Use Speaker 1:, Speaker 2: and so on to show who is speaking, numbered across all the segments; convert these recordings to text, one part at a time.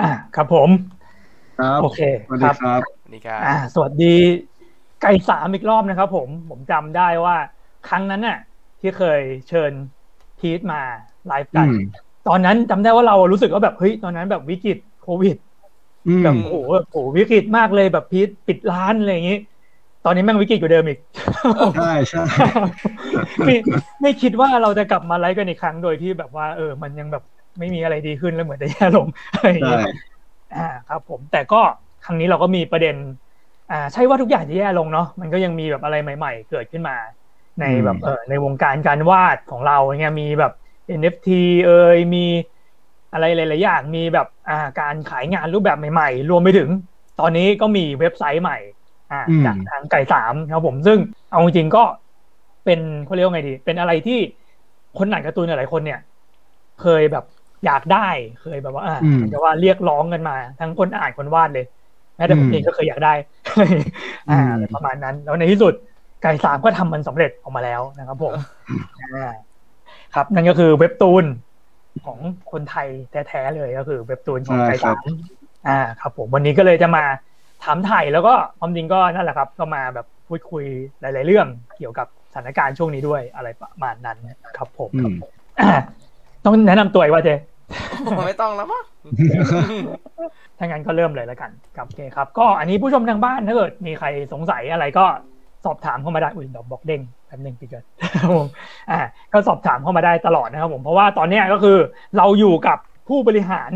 Speaker 1: อ่าครับผม
Speaker 2: ครับ
Speaker 1: โอเค
Speaker 2: สวัสดีครับ
Speaker 3: สวัสดีครับ
Speaker 1: อ่าสวัสดีไก่สามอีกรอบนะครับ ผมผมจำได้ว่า ครั้งนั้นน่ะ ที่เคยเชิญพีทมาไลฟ์กัน
Speaker 2: อืม
Speaker 1: ตอนนั้นจำได้ว่าเรารู้สึกว่าแบบเฮ้ยตอนนั้นแบบวิกฤตโควิด
Speaker 2: อืม
Speaker 1: แบบโอ้โหแบบโอ้โหวิกฤตมากเลยแบบพีทปิดร้านอะไรอย่างงี้ ตอนนี้แม่งวิกฤตกว่าเดิมอีก
Speaker 2: ใช่ใช่
Speaker 1: ไม่ไม่คิดว่าเราจะกลับมาไลฟ์กันอีกครั้งโดยที่แบบว่า เออ มันยังแบบ ไม่มีอะไรดีขึ้นแล้วเหมือนจะแย่ลงอะไรอย่าง
Speaker 2: ใช่
Speaker 1: เงี้ยอ่าครับ ผมแต่ก็ครั้งนี้เราก็มีประเด็น อ่า ใช่ว่าทุกอย่างจะแย่ลงเนาะมันก็ยังมีแบบอะไรใหม่ ๆ เกิดขึ้นมา ในแบบเออในวงการการวาดของเราอย่างเงี้ยมีแบบ NFT เอยมีอะไรหลายๆอย่างมีแบบอ่าการขายงานรูปแบบใหม่ๆ รวมไปถึง ตอนนี้ก็มีเว็บไซต์ใหม่ อ่า
Speaker 2: อืม
Speaker 1: จากทางไก่สามครับผมซึ่งเอาจริงๆก็เป็นเขาเรียกว่าไงดี เป็นอะไรที่คนอ่านการ์ตูนหลายคนเนี่ย เคยแบบ อยากได้เคยแบบว่าอ่า
Speaker 2: อืม
Speaker 1: เหมือนกับว่าเรียกร้องกันมา ทั้งคนอ่านคนวาดเลยแม้แต่ผม
Speaker 2: อืม
Speaker 1: เองก็เคยอยากได้ อ่าอะไรประมาณนั้น แล้วในที่สุดไก่สามก็ทำมันสำเร็จออกมาแล้วนะครับผมอ่าครับนั่นก็คือเว็บตูนของคนไทยแท้ๆเลยก็คือ เว็บตูนของไก่สามอ่าครับ ผมวันนี้ก็เลยจะมาถามไถ่แล้วก็ความจริงก็นั่นแหละครับ ก็มาแบบพูดคุยหลาย ๆ เรื่องเกี่ยวกับสถานการณ์ช่วงนี้ด้วยอะไรประมาณนั้นครับผม
Speaker 2: อืม
Speaker 1: อ่า ต้องแนะนำตัวอีกว่าเจ
Speaker 3: ไม่ต้องแล้วมั้ง
Speaker 1: ถ้างั้นก็เริ่มเลยแล้วกันครับโอเคครับ ก็อันนี้ผู้ชมทางบ้านถ้าเกิดมีใครสงสัยอะไรก็สอบถามเข้ามาได้อุ้ยดอกบอกเด้งแป๊บหนึงพี่เกิดครับผมอ่าก็สอบถามเข้ามาได้ตลอดนะครับผมเพราะว่าตอนเนี้ยก็คือเราอยู่กับผู้บริหาร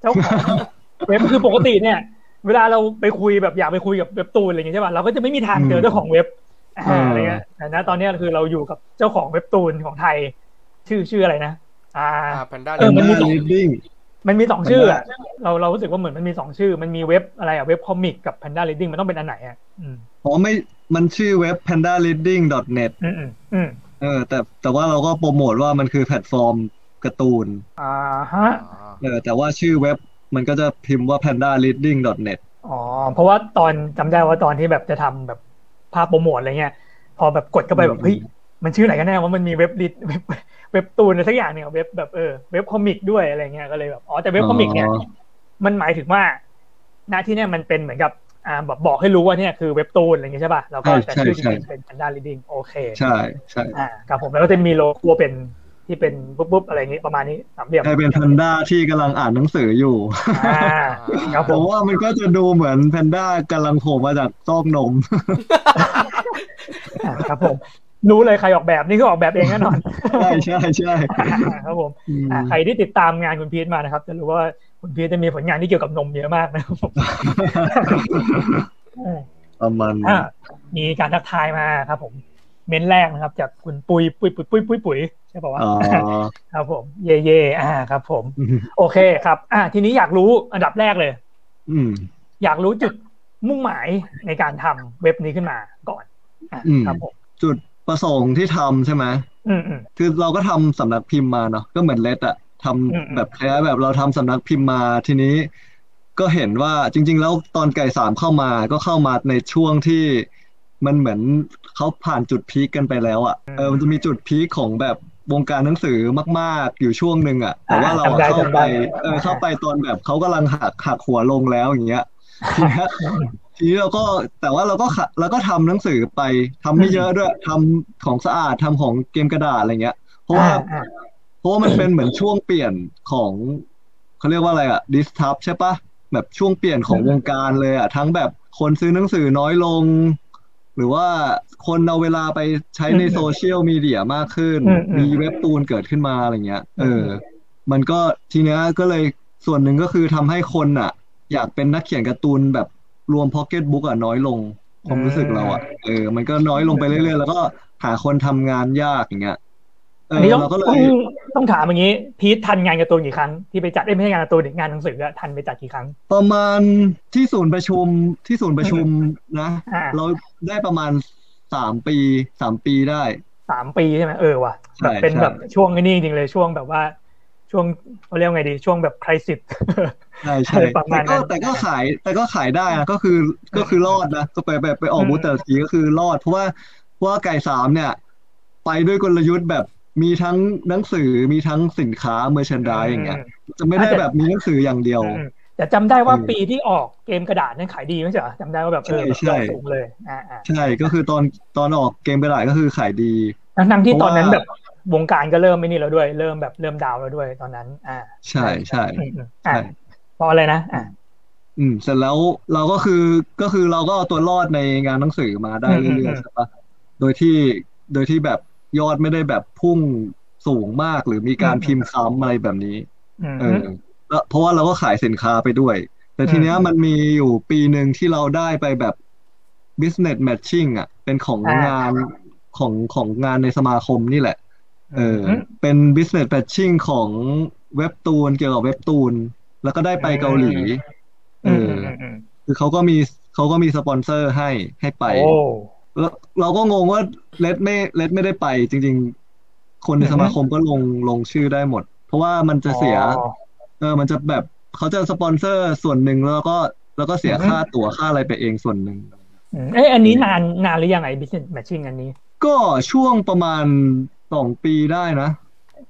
Speaker 1: เจ้าของเว็บคือปกติเนี่ย เวลาเราไปคุยแบบอยากไปคุยกับเว็บตูนอะไรอย่างเงี้ยใช่ป่ะเราก็จะไม่มีทางเจอเจ้าของเว็บอ่า
Speaker 2: อืม
Speaker 1: อะไรเงี้ยแต่นะตอนเนี้ยคือเราอยู่กับเจ้าของเว็บตูนของไทย ชื่อชื่ออะไรนะ อ่า
Speaker 3: อ่าแพนด้า
Speaker 1: เออมันมีสอง
Speaker 2: ลีดดิ้ง
Speaker 1: มันมีสองชื่ออะเราเรารู้สึกว่าเหมือนมันมีสองชื่อ มันมีเว็บอะไรอะเว็บ comic กับ Panda Reading มันต้องเป็นอันไหนอะอืม
Speaker 2: อ๋อไม่มันชื่อเว็บ pandareading.net
Speaker 1: อืมอืมอืม
Speaker 2: เออ แต่แต่ว่าเราก็โปรโมทว่ามันคือแพลตฟอร์มการ์ตูน
Speaker 1: อ่าฮะ
Speaker 2: เออแต่ว่าชื่อเว็บมันก็จะพิมพ์ว่า pandareading.net
Speaker 1: อ๋อ เพราะว่าตอนจำได้ว่าตอนที่แบบจะทำแบบภาพโปรโมทอะไรเงี้ย พอแบบกดเข้าไปแบบ
Speaker 2: อืม
Speaker 1: เฮ้ย มันชื่อไหนกันแน่ว่ามันมีเว็บลิดเว็บเว็บตูนอะไรสักอย่างเนี่ยเว็บแบบเออเว็บคอมิกด้วยอะไรเงี้ยก็เลยแบบอ๋อแต่เว็บคอมิกเนี่ย
Speaker 2: อ๋อ
Speaker 1: มันหมายถึงว่าหน้าที่เนี่ยมันเป็นเหมือนกับอ่าแบบบอกให้รู้ว่าเนี่ยคือเว็บตูนอะไรเงี้ยใช่ป่ะแล้วก็
Speaker 2: ใช่
Speaker 1: แต่ชื่อจ
Speaker 2: ใช่
Speaker 1: ริงๆเป็น Panda Reading โอเค
Speaker 2: ใช่ใช่
Speaker 1: อ่าครับผมแล้วก็จะมีโลโก้เป็นที่เป็นปุ๊บปุ๊บอะไรอย่างงี้ประมาณนี้สามเหลี่ยม
Speaker 2: ใช่เป็นแพนด้าที่กำลังอ่านหนังสืออยู่
Speaker 1: อ่าครับ
Speaker 2: เพ
Speaker 1: ผม
Speaker 2: ราะว่ามันก็จะดูเหมือนแพนด้ากำลังโผล่มาจากซอกนม
Speaker 1: อ่าครับผม รู้เลยใครออกแบบนี่คือออกแบบเองแน่นอน
Speaker 2: ใช่ใช่ใช่
Speaker 1: ครับผม
Speaker 2: อืม
Speaker 1: อ่าใครที่ติดตามงานคุณพีทมานะครับ จะรู้ว่าคุณพีทจะมีผลงานที่เกี่ยวกับนมเยอะมากนะครับผมอืม
Speaker 2: ประมาณ
Speaker 1: อ่า
Speaker 2: นั้น
Speaker 1: มีการทักทายมาครับ ผม เม้นแรกนะครับ จากคุณปุยปุยปุยปุยปุยปุยใช่ป่าวะ
Speaker 2: อ๋อ
Speaker 1: ครับผม เย่เย่อ่าครับ ผม โอเคครับ อ่า ทีนี้อยากรู้อันดับแรกเลย
Speaker 2: อืม
Speaker 1: อยากรู้จุดมุ่งหมายในการทำเว็บนี้ขึ้นมาก่อนอะ
Speaker 2: อืม
Speaker 1: ครับผม
Speaker 2: จุด ประสงค์ที่ทำใช่ไหม
Speaker 1: อืมอืม
Speaker 2: คือเราก็ทำสำนักพิมพ์มาเนาะก็เหมือนเลดอะทำ
Speaker 1: อืม
Speaker 2: แบบคล้ายๆแบบเราทำสำนักพิมพ์มาทีนี้ ก็เห็นว่าจริง ๆ แล้วตอนไก่สามเข้ามาก็เข้ามาในช่วงที่มันเหมือนเขาผ่านจุดพีคกันไปแล้วอะเออมันจะมีจุดพีคของแบบวงการหนังสือมากๆ อยู่ช่วงหนึ่งอะแต่ว่าเราอะ
Speaker 1: จำได้
Speaker 2: เข้า
Speaker 1: จำ
Speaker 2: ไป
Speaker 1: ได้
Speaker 2: เออเข้าไปตอนแบบเขากำลังหักหักหัวลงแล้วอย่างเงี้ยทีเนี้ย ทีนี้เราก็แต่ว่าเราก็ขะเราก็ทำหนังสือไปทำไม่เยอะด้วยทำของสะอาดทำของเกมกระดาษอะไรเงี้ย เพราะว่า
Speaker 1: อ่าอ่า
Speaker 2: เพราะว่ามันเป็นเหมือนช่วงเปลี่ยนของเขาเรียกว่าอะไรอะ disrupt ใช่ปะแบบช่วงเปลี่ยนของวงการเลยอะทั้งแบบคนซื้อหนังสือน้อยลง หรือว่าคนเอาเวลาไปใช้ในโซเชียลมีเดียมากขึ้น
Speaker 1: อืมอืม
Speaker 2: มีเว็บตูนเกิดขึ้นมาอะไรเงี้ย เออ มันก็ทีเนี้ยก็เลยส่วนหนึ่งก็คือทำให้คนอะอยากเป็นนักเขียนการ์ตูนแบบ รวมพ็อกเก็ตบุ๊กอะน้อยลงความรู้สึกเราอะเออมันก็น้อยลงไปเรื่อยๆ แล้วก็หาคนทำงานยากอย่างเงี้ยเอ
Speaker 1: อัน
Speaker 2: อ
Speaker 1: นี้ต้อง
Speaker 2: เราก็เล
Speaker 1: ต้อง
Speaker 2: ย
Speaker 1: ต้องถามอย่างนี้พีททันงานการ์ตูนกี่ครั้งที่ไปจัดเอ้ยไม่ใช่งานการ์ตูนดิงานหนังสืออะทันไปจัดกี่ครั้ง
Speaker 2: ประมาณที่ศูนย์ประชุมที่ศูนย์ประชุมนะ
Speaker 1: อ่า
Speaker 2: เราได้ประมาณสามปีสามปีได้
Speaker 1: สามปีใช่ไหมเออว่ะ
Speaker 2: ใช่
Speaker 1: แบบเป็น
Speaker 2: ใช่
Speaker 1: แบบช่วงไอ้นี่จริงเลยช่วงแบบว่า ช่วงเขาเรียกว่าไงดีช่วงแบบคริสิส
Speaker 2: ใช่ใช่
Speaker 1: อะไรประมา
Speaker 2: แต่
Speaker 1: ณนั้
Speaker 2: ก็
Speaker 1: น
Speaker 2: แต่ก็ขายแต่ก็ขายได้นะก็คือก็คือรอดนะก็ไปไปไปออก
Speaker 1: อืม
Speaker 2: บูธแต่ละทีก็คือรอด เพราะว่าเพราะว่าไก่สามเนี่ย ไปด้วยกลยุทธ์แบบมีทั้งหนังสือมีทั้งสินค้าเมอร์ชันดายอย่างเงี้ย จะไม่ได้แบบมีหนังสืออย่างเดียว
Speaker 1: อืมแต่แต่จำได้ว่า
Speaker 2: เออ
Speaker 1: ปีที่ออกเกมกระดาษนั้นขายดีไม่ใช่เหรอจำได้ว่าแบบเออ
Speaker 2: ใช่
Speaker 1: แบบ
Speaker 2: ใช่
Speaker 1: ยอดสูงเลยอ่าอ่า
Speaker 2: ใช่ก็คือตอนตอนออกเกมกระดาษก็คือขายดี
Speaker 1: ทั้งทั้งๆที่
Speaker 2: เพ
Speaker 1: ต
Speaker 2: ราะ
Speaker 1: อนนั้น
Speaker 2: ว่า
Speaker 1: แบบ วงการก็เริ่มไม่นี่แล้วด้วย เริ่มแบบเริ่มดาวน์แล้วด้วยตอนนั้น อ่า
Speaker 2: ใช่ใช่
Speaker 1: อืมอืมอ่า
Speaker 2: ใช่
Speaker 1: เพราะอะไรนะอ่า
Speaker 2: อืมเสร็จแล้วเราก็คือก็คือเราก็เอาตัวรอดในงานหนังสือมาได้
Speaker 1: อืม
Speaker 2: เรื่
Speaker 1: อื
Speaker 2: อย
Speaker 1: ม
Speaker 2: ๆใช่ปะโดยที่โดยที่แบบยอดไม่ได้แบบพุ่งสูงมากหรือมีการ
Speaker 1: อืม
Speaker 2: พิมพ์ซ้ำอะไรแบบนี้
Speaker 1: อืม
Speaker 2: เออแล้วเพราะว่าเราก็ขายสินค้าไปด้วย แต่ทีเนี้ย
Speaker 1: อืม
Speaker 2: มันมีอยู่ปีหนึ่งที่เราได้ไปแบบ business matching อะ เป็นของ
Speaker 1: อ่าง
Speaker 2: งานของของงานในสมาคมนี่แหละ เอออ
Speaker 1: ม
Speaker 2: เป็น business matching ของเว็บตูนเกี่ยวกับเว็บตูน แล้วก็ได้ไปเกาหลี เอ
Speaker 1: อืม
Speaker 2: อ
Speaker 1: อื
Speaker 2: อ
Speaker 1: มอืม
Speaker 2: คือเขาก็มีเขาก็มีสปอนเซอร์ให้ให้ไป
Speaker 1: โอ้
Speaker 2: แล้วเราก็งงว่าเลดไม่เลดไม่ได้ไป จริง ๆ คนใน
Speaker 1: อือฮึ
Speaker 2: สมาคมก็ลงลงชื่อได้หมด เพราะว่ามันจะเสีย
Speaker 1: อ๋อ
Speaker 2: เออ มันจะแบบเขาจะสปอนเซอร์ส่วนหนึ่งแล้วก็แล้วก็เสีย
Speaker 1: อือฮึ
Speaker 2: ค่าตั๋วค่าอะไรไปเองส่วนหนึ่ง
Speaker 1: อืมเอ้ยอันนี้นานนานหรือยังไง business matching อันนี้
Speaker 2: ก็ช่วงประมาณ สองปีได้นะ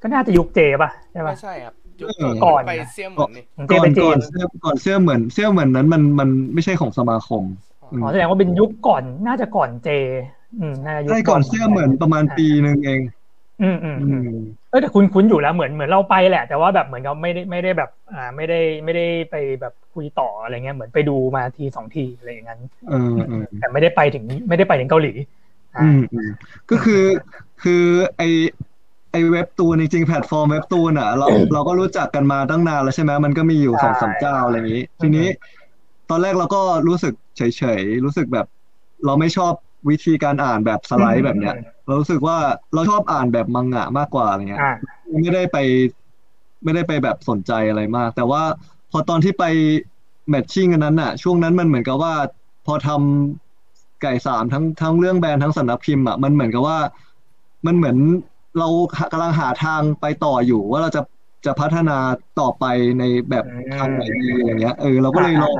Speaker 1: ก็น่าจะยุคเจป่ะใช่ป่ะ
Speaker 3: ไม่ใช่ครับจุด
Speaker 2: เออ
Speaker 1: ก่อน
Speaker 3: ไปเสี่ยเหมือนนี่
Speaker 1: ของเจ
Speaker 2: ก่อน
Speaker 1: เป็นเจ
Speaker 2: ก่อน
Speaker 1: น
Speaker 2: เสื้อก่อนเสื้อเหมือนเสื้อเหมือนนั้นมันมันไม่ใช่ของสมาคม อืม
Speaker 1: อ๋อแสดงว่าเป็นยุคก่อนน่าจะก่อนเจ อืมน่าจะยุค
Speaker 2: ใช่ก่อนเสื้อเหมือนประมาณปีหนึ่งเอง
Speaker 1: อืมอืม
Speaker 2: อื
Speaker 1: อืม
Speaker 2: ม
Speaker 1: เออแต่คุณคุ้นอยู่แล้วเหมือนเหมือนเราไปแหละ แต่ว่าแบบเหมือนกับไม่ได้ไม่ได้แบบอ่าไม่ได้ไม่ได้ไปแบบคุยต่ออะไรเงี้ยเหมือนไปดูมาทีสองทีอะไรอย่างนั้น
Speaker 2: เออเออ
Speaker 1: แต่ไม่ได้ไปถึงไม่ได้ไปถึงเกาหลีอ่า
Speaker 2: อืมอืมก็คือ คือไอไอเว็บตูนจริงๆแพลตฟอร์มเว็บตูนอะเราเราก็รู้จักกันมาตั้งนานแล้วใช่ไหมมันก็มีอยู่
Speaker 1: ใช่
Speaker 2: สองสามเจ้าอะไรอย่างนี้ ทีนี้ ตอนแรกเราก็รู้สึกเฉยๆรู้สึกแบบ เราไม่ชอบวิธีการอ่านแบบสไลด์แบบเนี้ย เรารู้สึกว่าเราชอบอ่านแบบมังงะมากกว่าอะไรเงี้ย
Speaker 1: อ่า
Speaker 2: ไม่ได้ไป ไม่ได้ไปแบบสนใจอะไรมาก แต่ว่าพอตอนที่ไป matching อันนั้นน่ะ ช่วงนั้นมันเหมือนกับว่า พอทำไก่สามทั้งทั้งเรื่องแบรนด์ทั้งสำนักพิมพ์อะมันเหมือนกับว่า มันเหมือนเรากำลังหาทางไปต่ออยู่ว่าเราจะจะพัฒนาต่อไปในแบบ
Speaker 1: อืม
Speaker 2: ทางไหนดีอะไรเงี้ยเออเราก็เลยลอง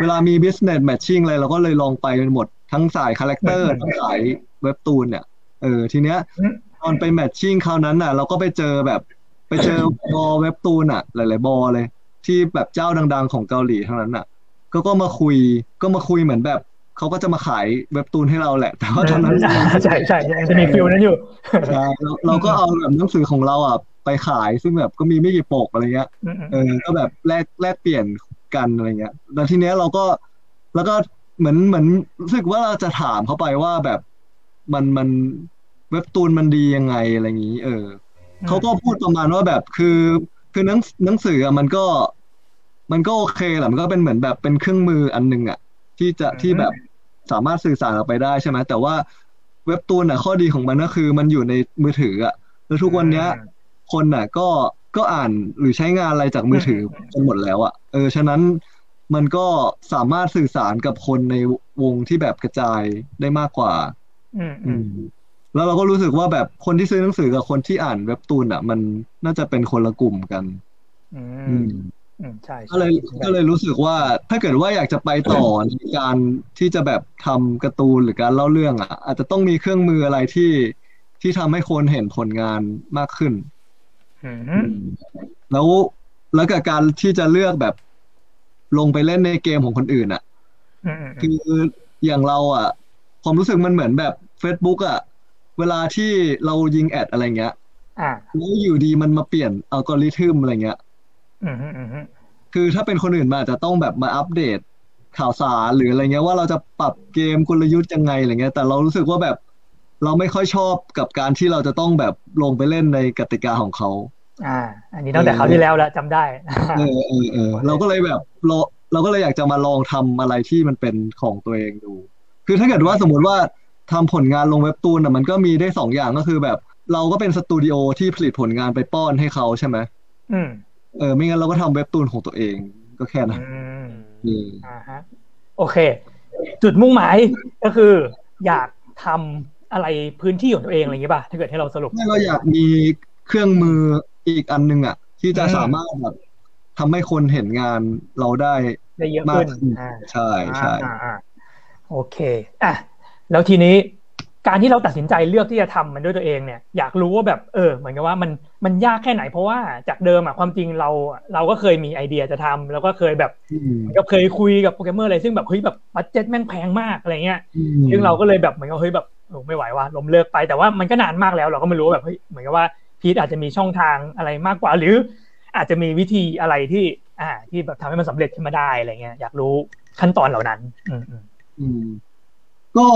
Speaker 2: เวลามี business matching อะไรเราก็เลยลองไปหมดทั้งสาย character อื
Speaker 1: ม
Speaker 2: ทั้งสายเว็บตูนเนี่ยเออทีเนี้ย
Speaker 1: อืม
Speaker 2: ตอนไป matching คราวนั้นน่ะ เราก็ไปเจอแบบไปเจอบอเว็บตูนอะ หลาย ๆ บอเลย ที่แบบเจ้าดัง ๆ ของเกาหลีทั้งนั้นอะ ก็ก็มาคุยก็มาคุยเหมือนแบบ เขาก็จะมาขายเว็บตูนให้เราแหละ แต่ว่าตอนนั้น
Speaker 1: ใช่ใช่ใช่ยังจะมีฟิลนั้นอยู่
Speaker 2: ใช่เราเราก็เอาแบบหนังสือของเราอะไปขายซึ่งแบบก็มีไม่กี่ปกอะไรเงี้ย
Speaker 1: อืมอืม
Speaker 2: เออก็แบบแลกแลกเปลี่ยนกันอะไรเงี้ยแล้วทีเนี้ยเราก็แล้วก็เหมือนเหมือนรู้สึกว่าเราจะถามเขาไปว่าแบบมันมันเว็บตูนมันดียังไงอะไรอย่างนี้ เออเขาก็พูดประมาณว่าแบบคือคือหนังหนังสืออะมันก็ มันก็โอเคแหละมันก็เป็นเหมือนแบบเป็นเครื่องมืออันหนึงอะที่จะที่แบบ สามารถสื่อสารออกไปได้ใช่ไหมแต่ว่าเว็บตูนอะข้อดีของมันก็คือมันอยู่ในมือถืออะแล้วทุกวันเนี้ย คนน่ะ ก็ก็อ่านหรือใช้งานอะไรจากมือถือกันหมดแล้วอะเออฉะนั้นมันก็สามารถสื่อสารกับคนในวงที่แบบกระจายได้มากกว่า
Speaker 1: อืม
Speaker 2: อื
Speaker 1: อืม
Speaker 2: มแล้วเราก็รู้สึกว่าแบบคนที่ซื้อหนังสือกับคนที่อ่านเว็บตูนอะ มันน่าจะเป็นคนละกลุ่มกัน
Speaker 1: อื
Speaker 2: อื
Speaker 1: ม
Speaker 2: ม
Speaker 1: อืม ใช่ใช่
Speaker 2: ก็เลยก็เลยรู้สึกว่าถ้าเกิดว่าอยากจะไปต่อในการที่จะแบบทำการ์ตูนหรือการเล่าเรื่องอะ อาจจะต้องมีเครื่องมืออะไรที่ที่ทำให้คนเห็นผลงานมากขึ้น
Speaker 1: อืม
Speaker 2: แล้วแล้วกับการที่จะเลือกแบบลงไปเล่นในเกมของคนอื่นอะ
Speaker 1: อืมอืม
Speaker 2: คืออย่างเราอะความรู้สึกมันเหมือนแบบ Facebook อะ เวลาที่เรายิงแอดอะไรเงี้ย
Speaker 1: อ่า
Speaker 2: แล้วอยู่ดีมันมาเปลี่ยนอัลกอริทึมอะไรเงี้ย
Speaker 1: อืมอืมอืมอืม
Speaker 2: คือถ้าเป็นคนอื่นมันอาจจะต้องแบบมาอัปเดตข่าวสารหรืออะไรเงี้ยว่าเราจะปรับเกมกลยุทธ์ยังไงอะไรเงี้ย แต่เรารู้สึกว่าแบบเราไม่ค่อยชอบกับการที่เราจะต้องแบบลงไปเล่นในกติกาของเขา
Speaker 1: อ่า อันนี้ตั้งแต่คราวที่แล้วแล้วจำได้
Speaker 2: เออเออเออเราก็เลยแบบเราเราก็เลยอยากจะมาลองทำอะไรที่มันเป็นของตัวเองดู คือถ้าเกิดว่าสมมุติว่าทำผลงานลงเว็บตูนอะมันก็มีได้สองอย่างก็คือแบบ เราก็เป็นสตูดิโอที่ผลิตผลงานไปป้อนให้เขาใช่ไหม
Speaker 1: อืม
Speaker 2: เออไม่งั้นเราก็ทำเว็บตูนของตัวเองก็แค่นั้น
Speaker 1: อืม
Speaker 2: เออ
Speaker 1: อ่าฮะโอเค จุดมุ่งหมายก็คือ อยากทำอะไรพื้นที่ของตัวเองอะไรอย่างงี้ป่ะถ้าเกิดให้เราสรุป
Speaker 2: ไม่เราอยากมีเครื่องมืออีกอันหนึงอะ ที่จะ
Speaker 1: อืม
Speaker 2: สามารถแบบทำให้คนเห็นงานเราได้
Speaker 1: ได้เยอะ
Speaker 2: มาก
Speaker 1: ขึ้น
Speaker 2: ขึ้น
Speaker 1: อ่า
Speaker 2: ใช่ใช่
Speaker 1: อ่าอ่าโอเคอะแล้วทีนี้ การที่เราตัดสินใจเลือกที่จะทำมันด้วยตัวเองเนี่ยอยากรู้ว่าแบบเออเหมือนกับว่ามันมันยากแค่ไหนเพราะว่าจากเดิมอะความจริงเราเราก็เคยมีไอเดียจะทำแล้วก็เคยแบบ
Speaker 2: อืม
Speaker 1: ก็เคยคุยกับโปรแกรมเมอร์อะไรซึ่งแบบเฮ้ยแบบ budget แม่งแพงมากอะไรเงี้ย
Speaker 2: อืม
Speaker 1: ซึ่งเราก็เลยแบบเหมือนกับเฮ้ยแบบโอ้ไม่ไหวว่ะล้มเลิกไปแต่ว่ามันก็นานมากแล้วเราก็ไม่รู้ว่าแบบเฮ้ยเหมือนกับว่าพีทอาจจะมีช่องทางอะไรมากกว่า หรืออาจจะมีวิธีอะไรที่อ่าที่แบบทำให้มันสำเร็จขึ้นมาได้อะไรเงี้ยอยากรู้ขั้นตอนเหล่านั้น อืมอืม
Speaker 2: อืม ก็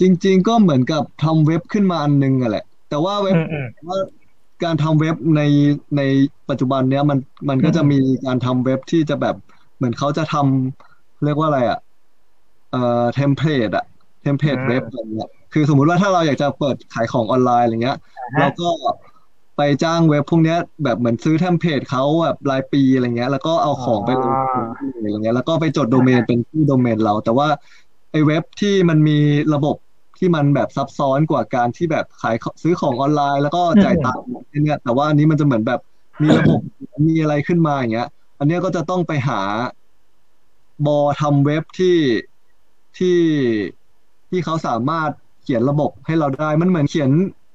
Speaker 2: จริง ๆ ก็เหมือนกับทำเว็บขึ้นมาอันนึงอะแหละ แต่ว่าเว็บ
Speaker 1: อืมอืม
Speaker 2: ว่าการทำเว็บในในปัจจุบันเนี้ยมันมันก็จะ
Speaker 1: อืม
Speaker 2: มีการทำเว็บที่จะแบบเหมือนเขาจะทำเรียกว่าอะไรอะเอ่อ template อะ template เว็บอะไรเงี้ยคือสมมุติว่าถ้าเราอยากจะเปิดขายของออนไลน์อะไรเงี้ย
Speaker 1: อ่า
Speaker 2: เรา
Speaker 1: ฮะ
Speaker 2: ก็ไปจ้างเว็บพวกเนี้ยแบบเหมือนซื้อ template เขาแบบรายปีอะไรเงี้ย แล้วก็เอาของไปลงทุนอะไรเงี้ยแล้วก็ไปจดโดเมนเป็นชื่อโดเมนเรา แต่ว่า ไอ้เว็บที่มันมีระบบที่มันแบบซับซ้อนกว่าการที่แบบขายซื้อของออนไลน์แล้วก็จ่ายตังค์เนี่ยแต่ว่าอันนี้มันจะเหมือนแบบมีระบบมีอะไรขึ้นมาอย่างเงี้ย อันเนี้ยก็จะต้องไปหาบอทำเว็บที่ที่ที่เขาสามารถเขียนระบบให้เราได้มันเหมือนเขียน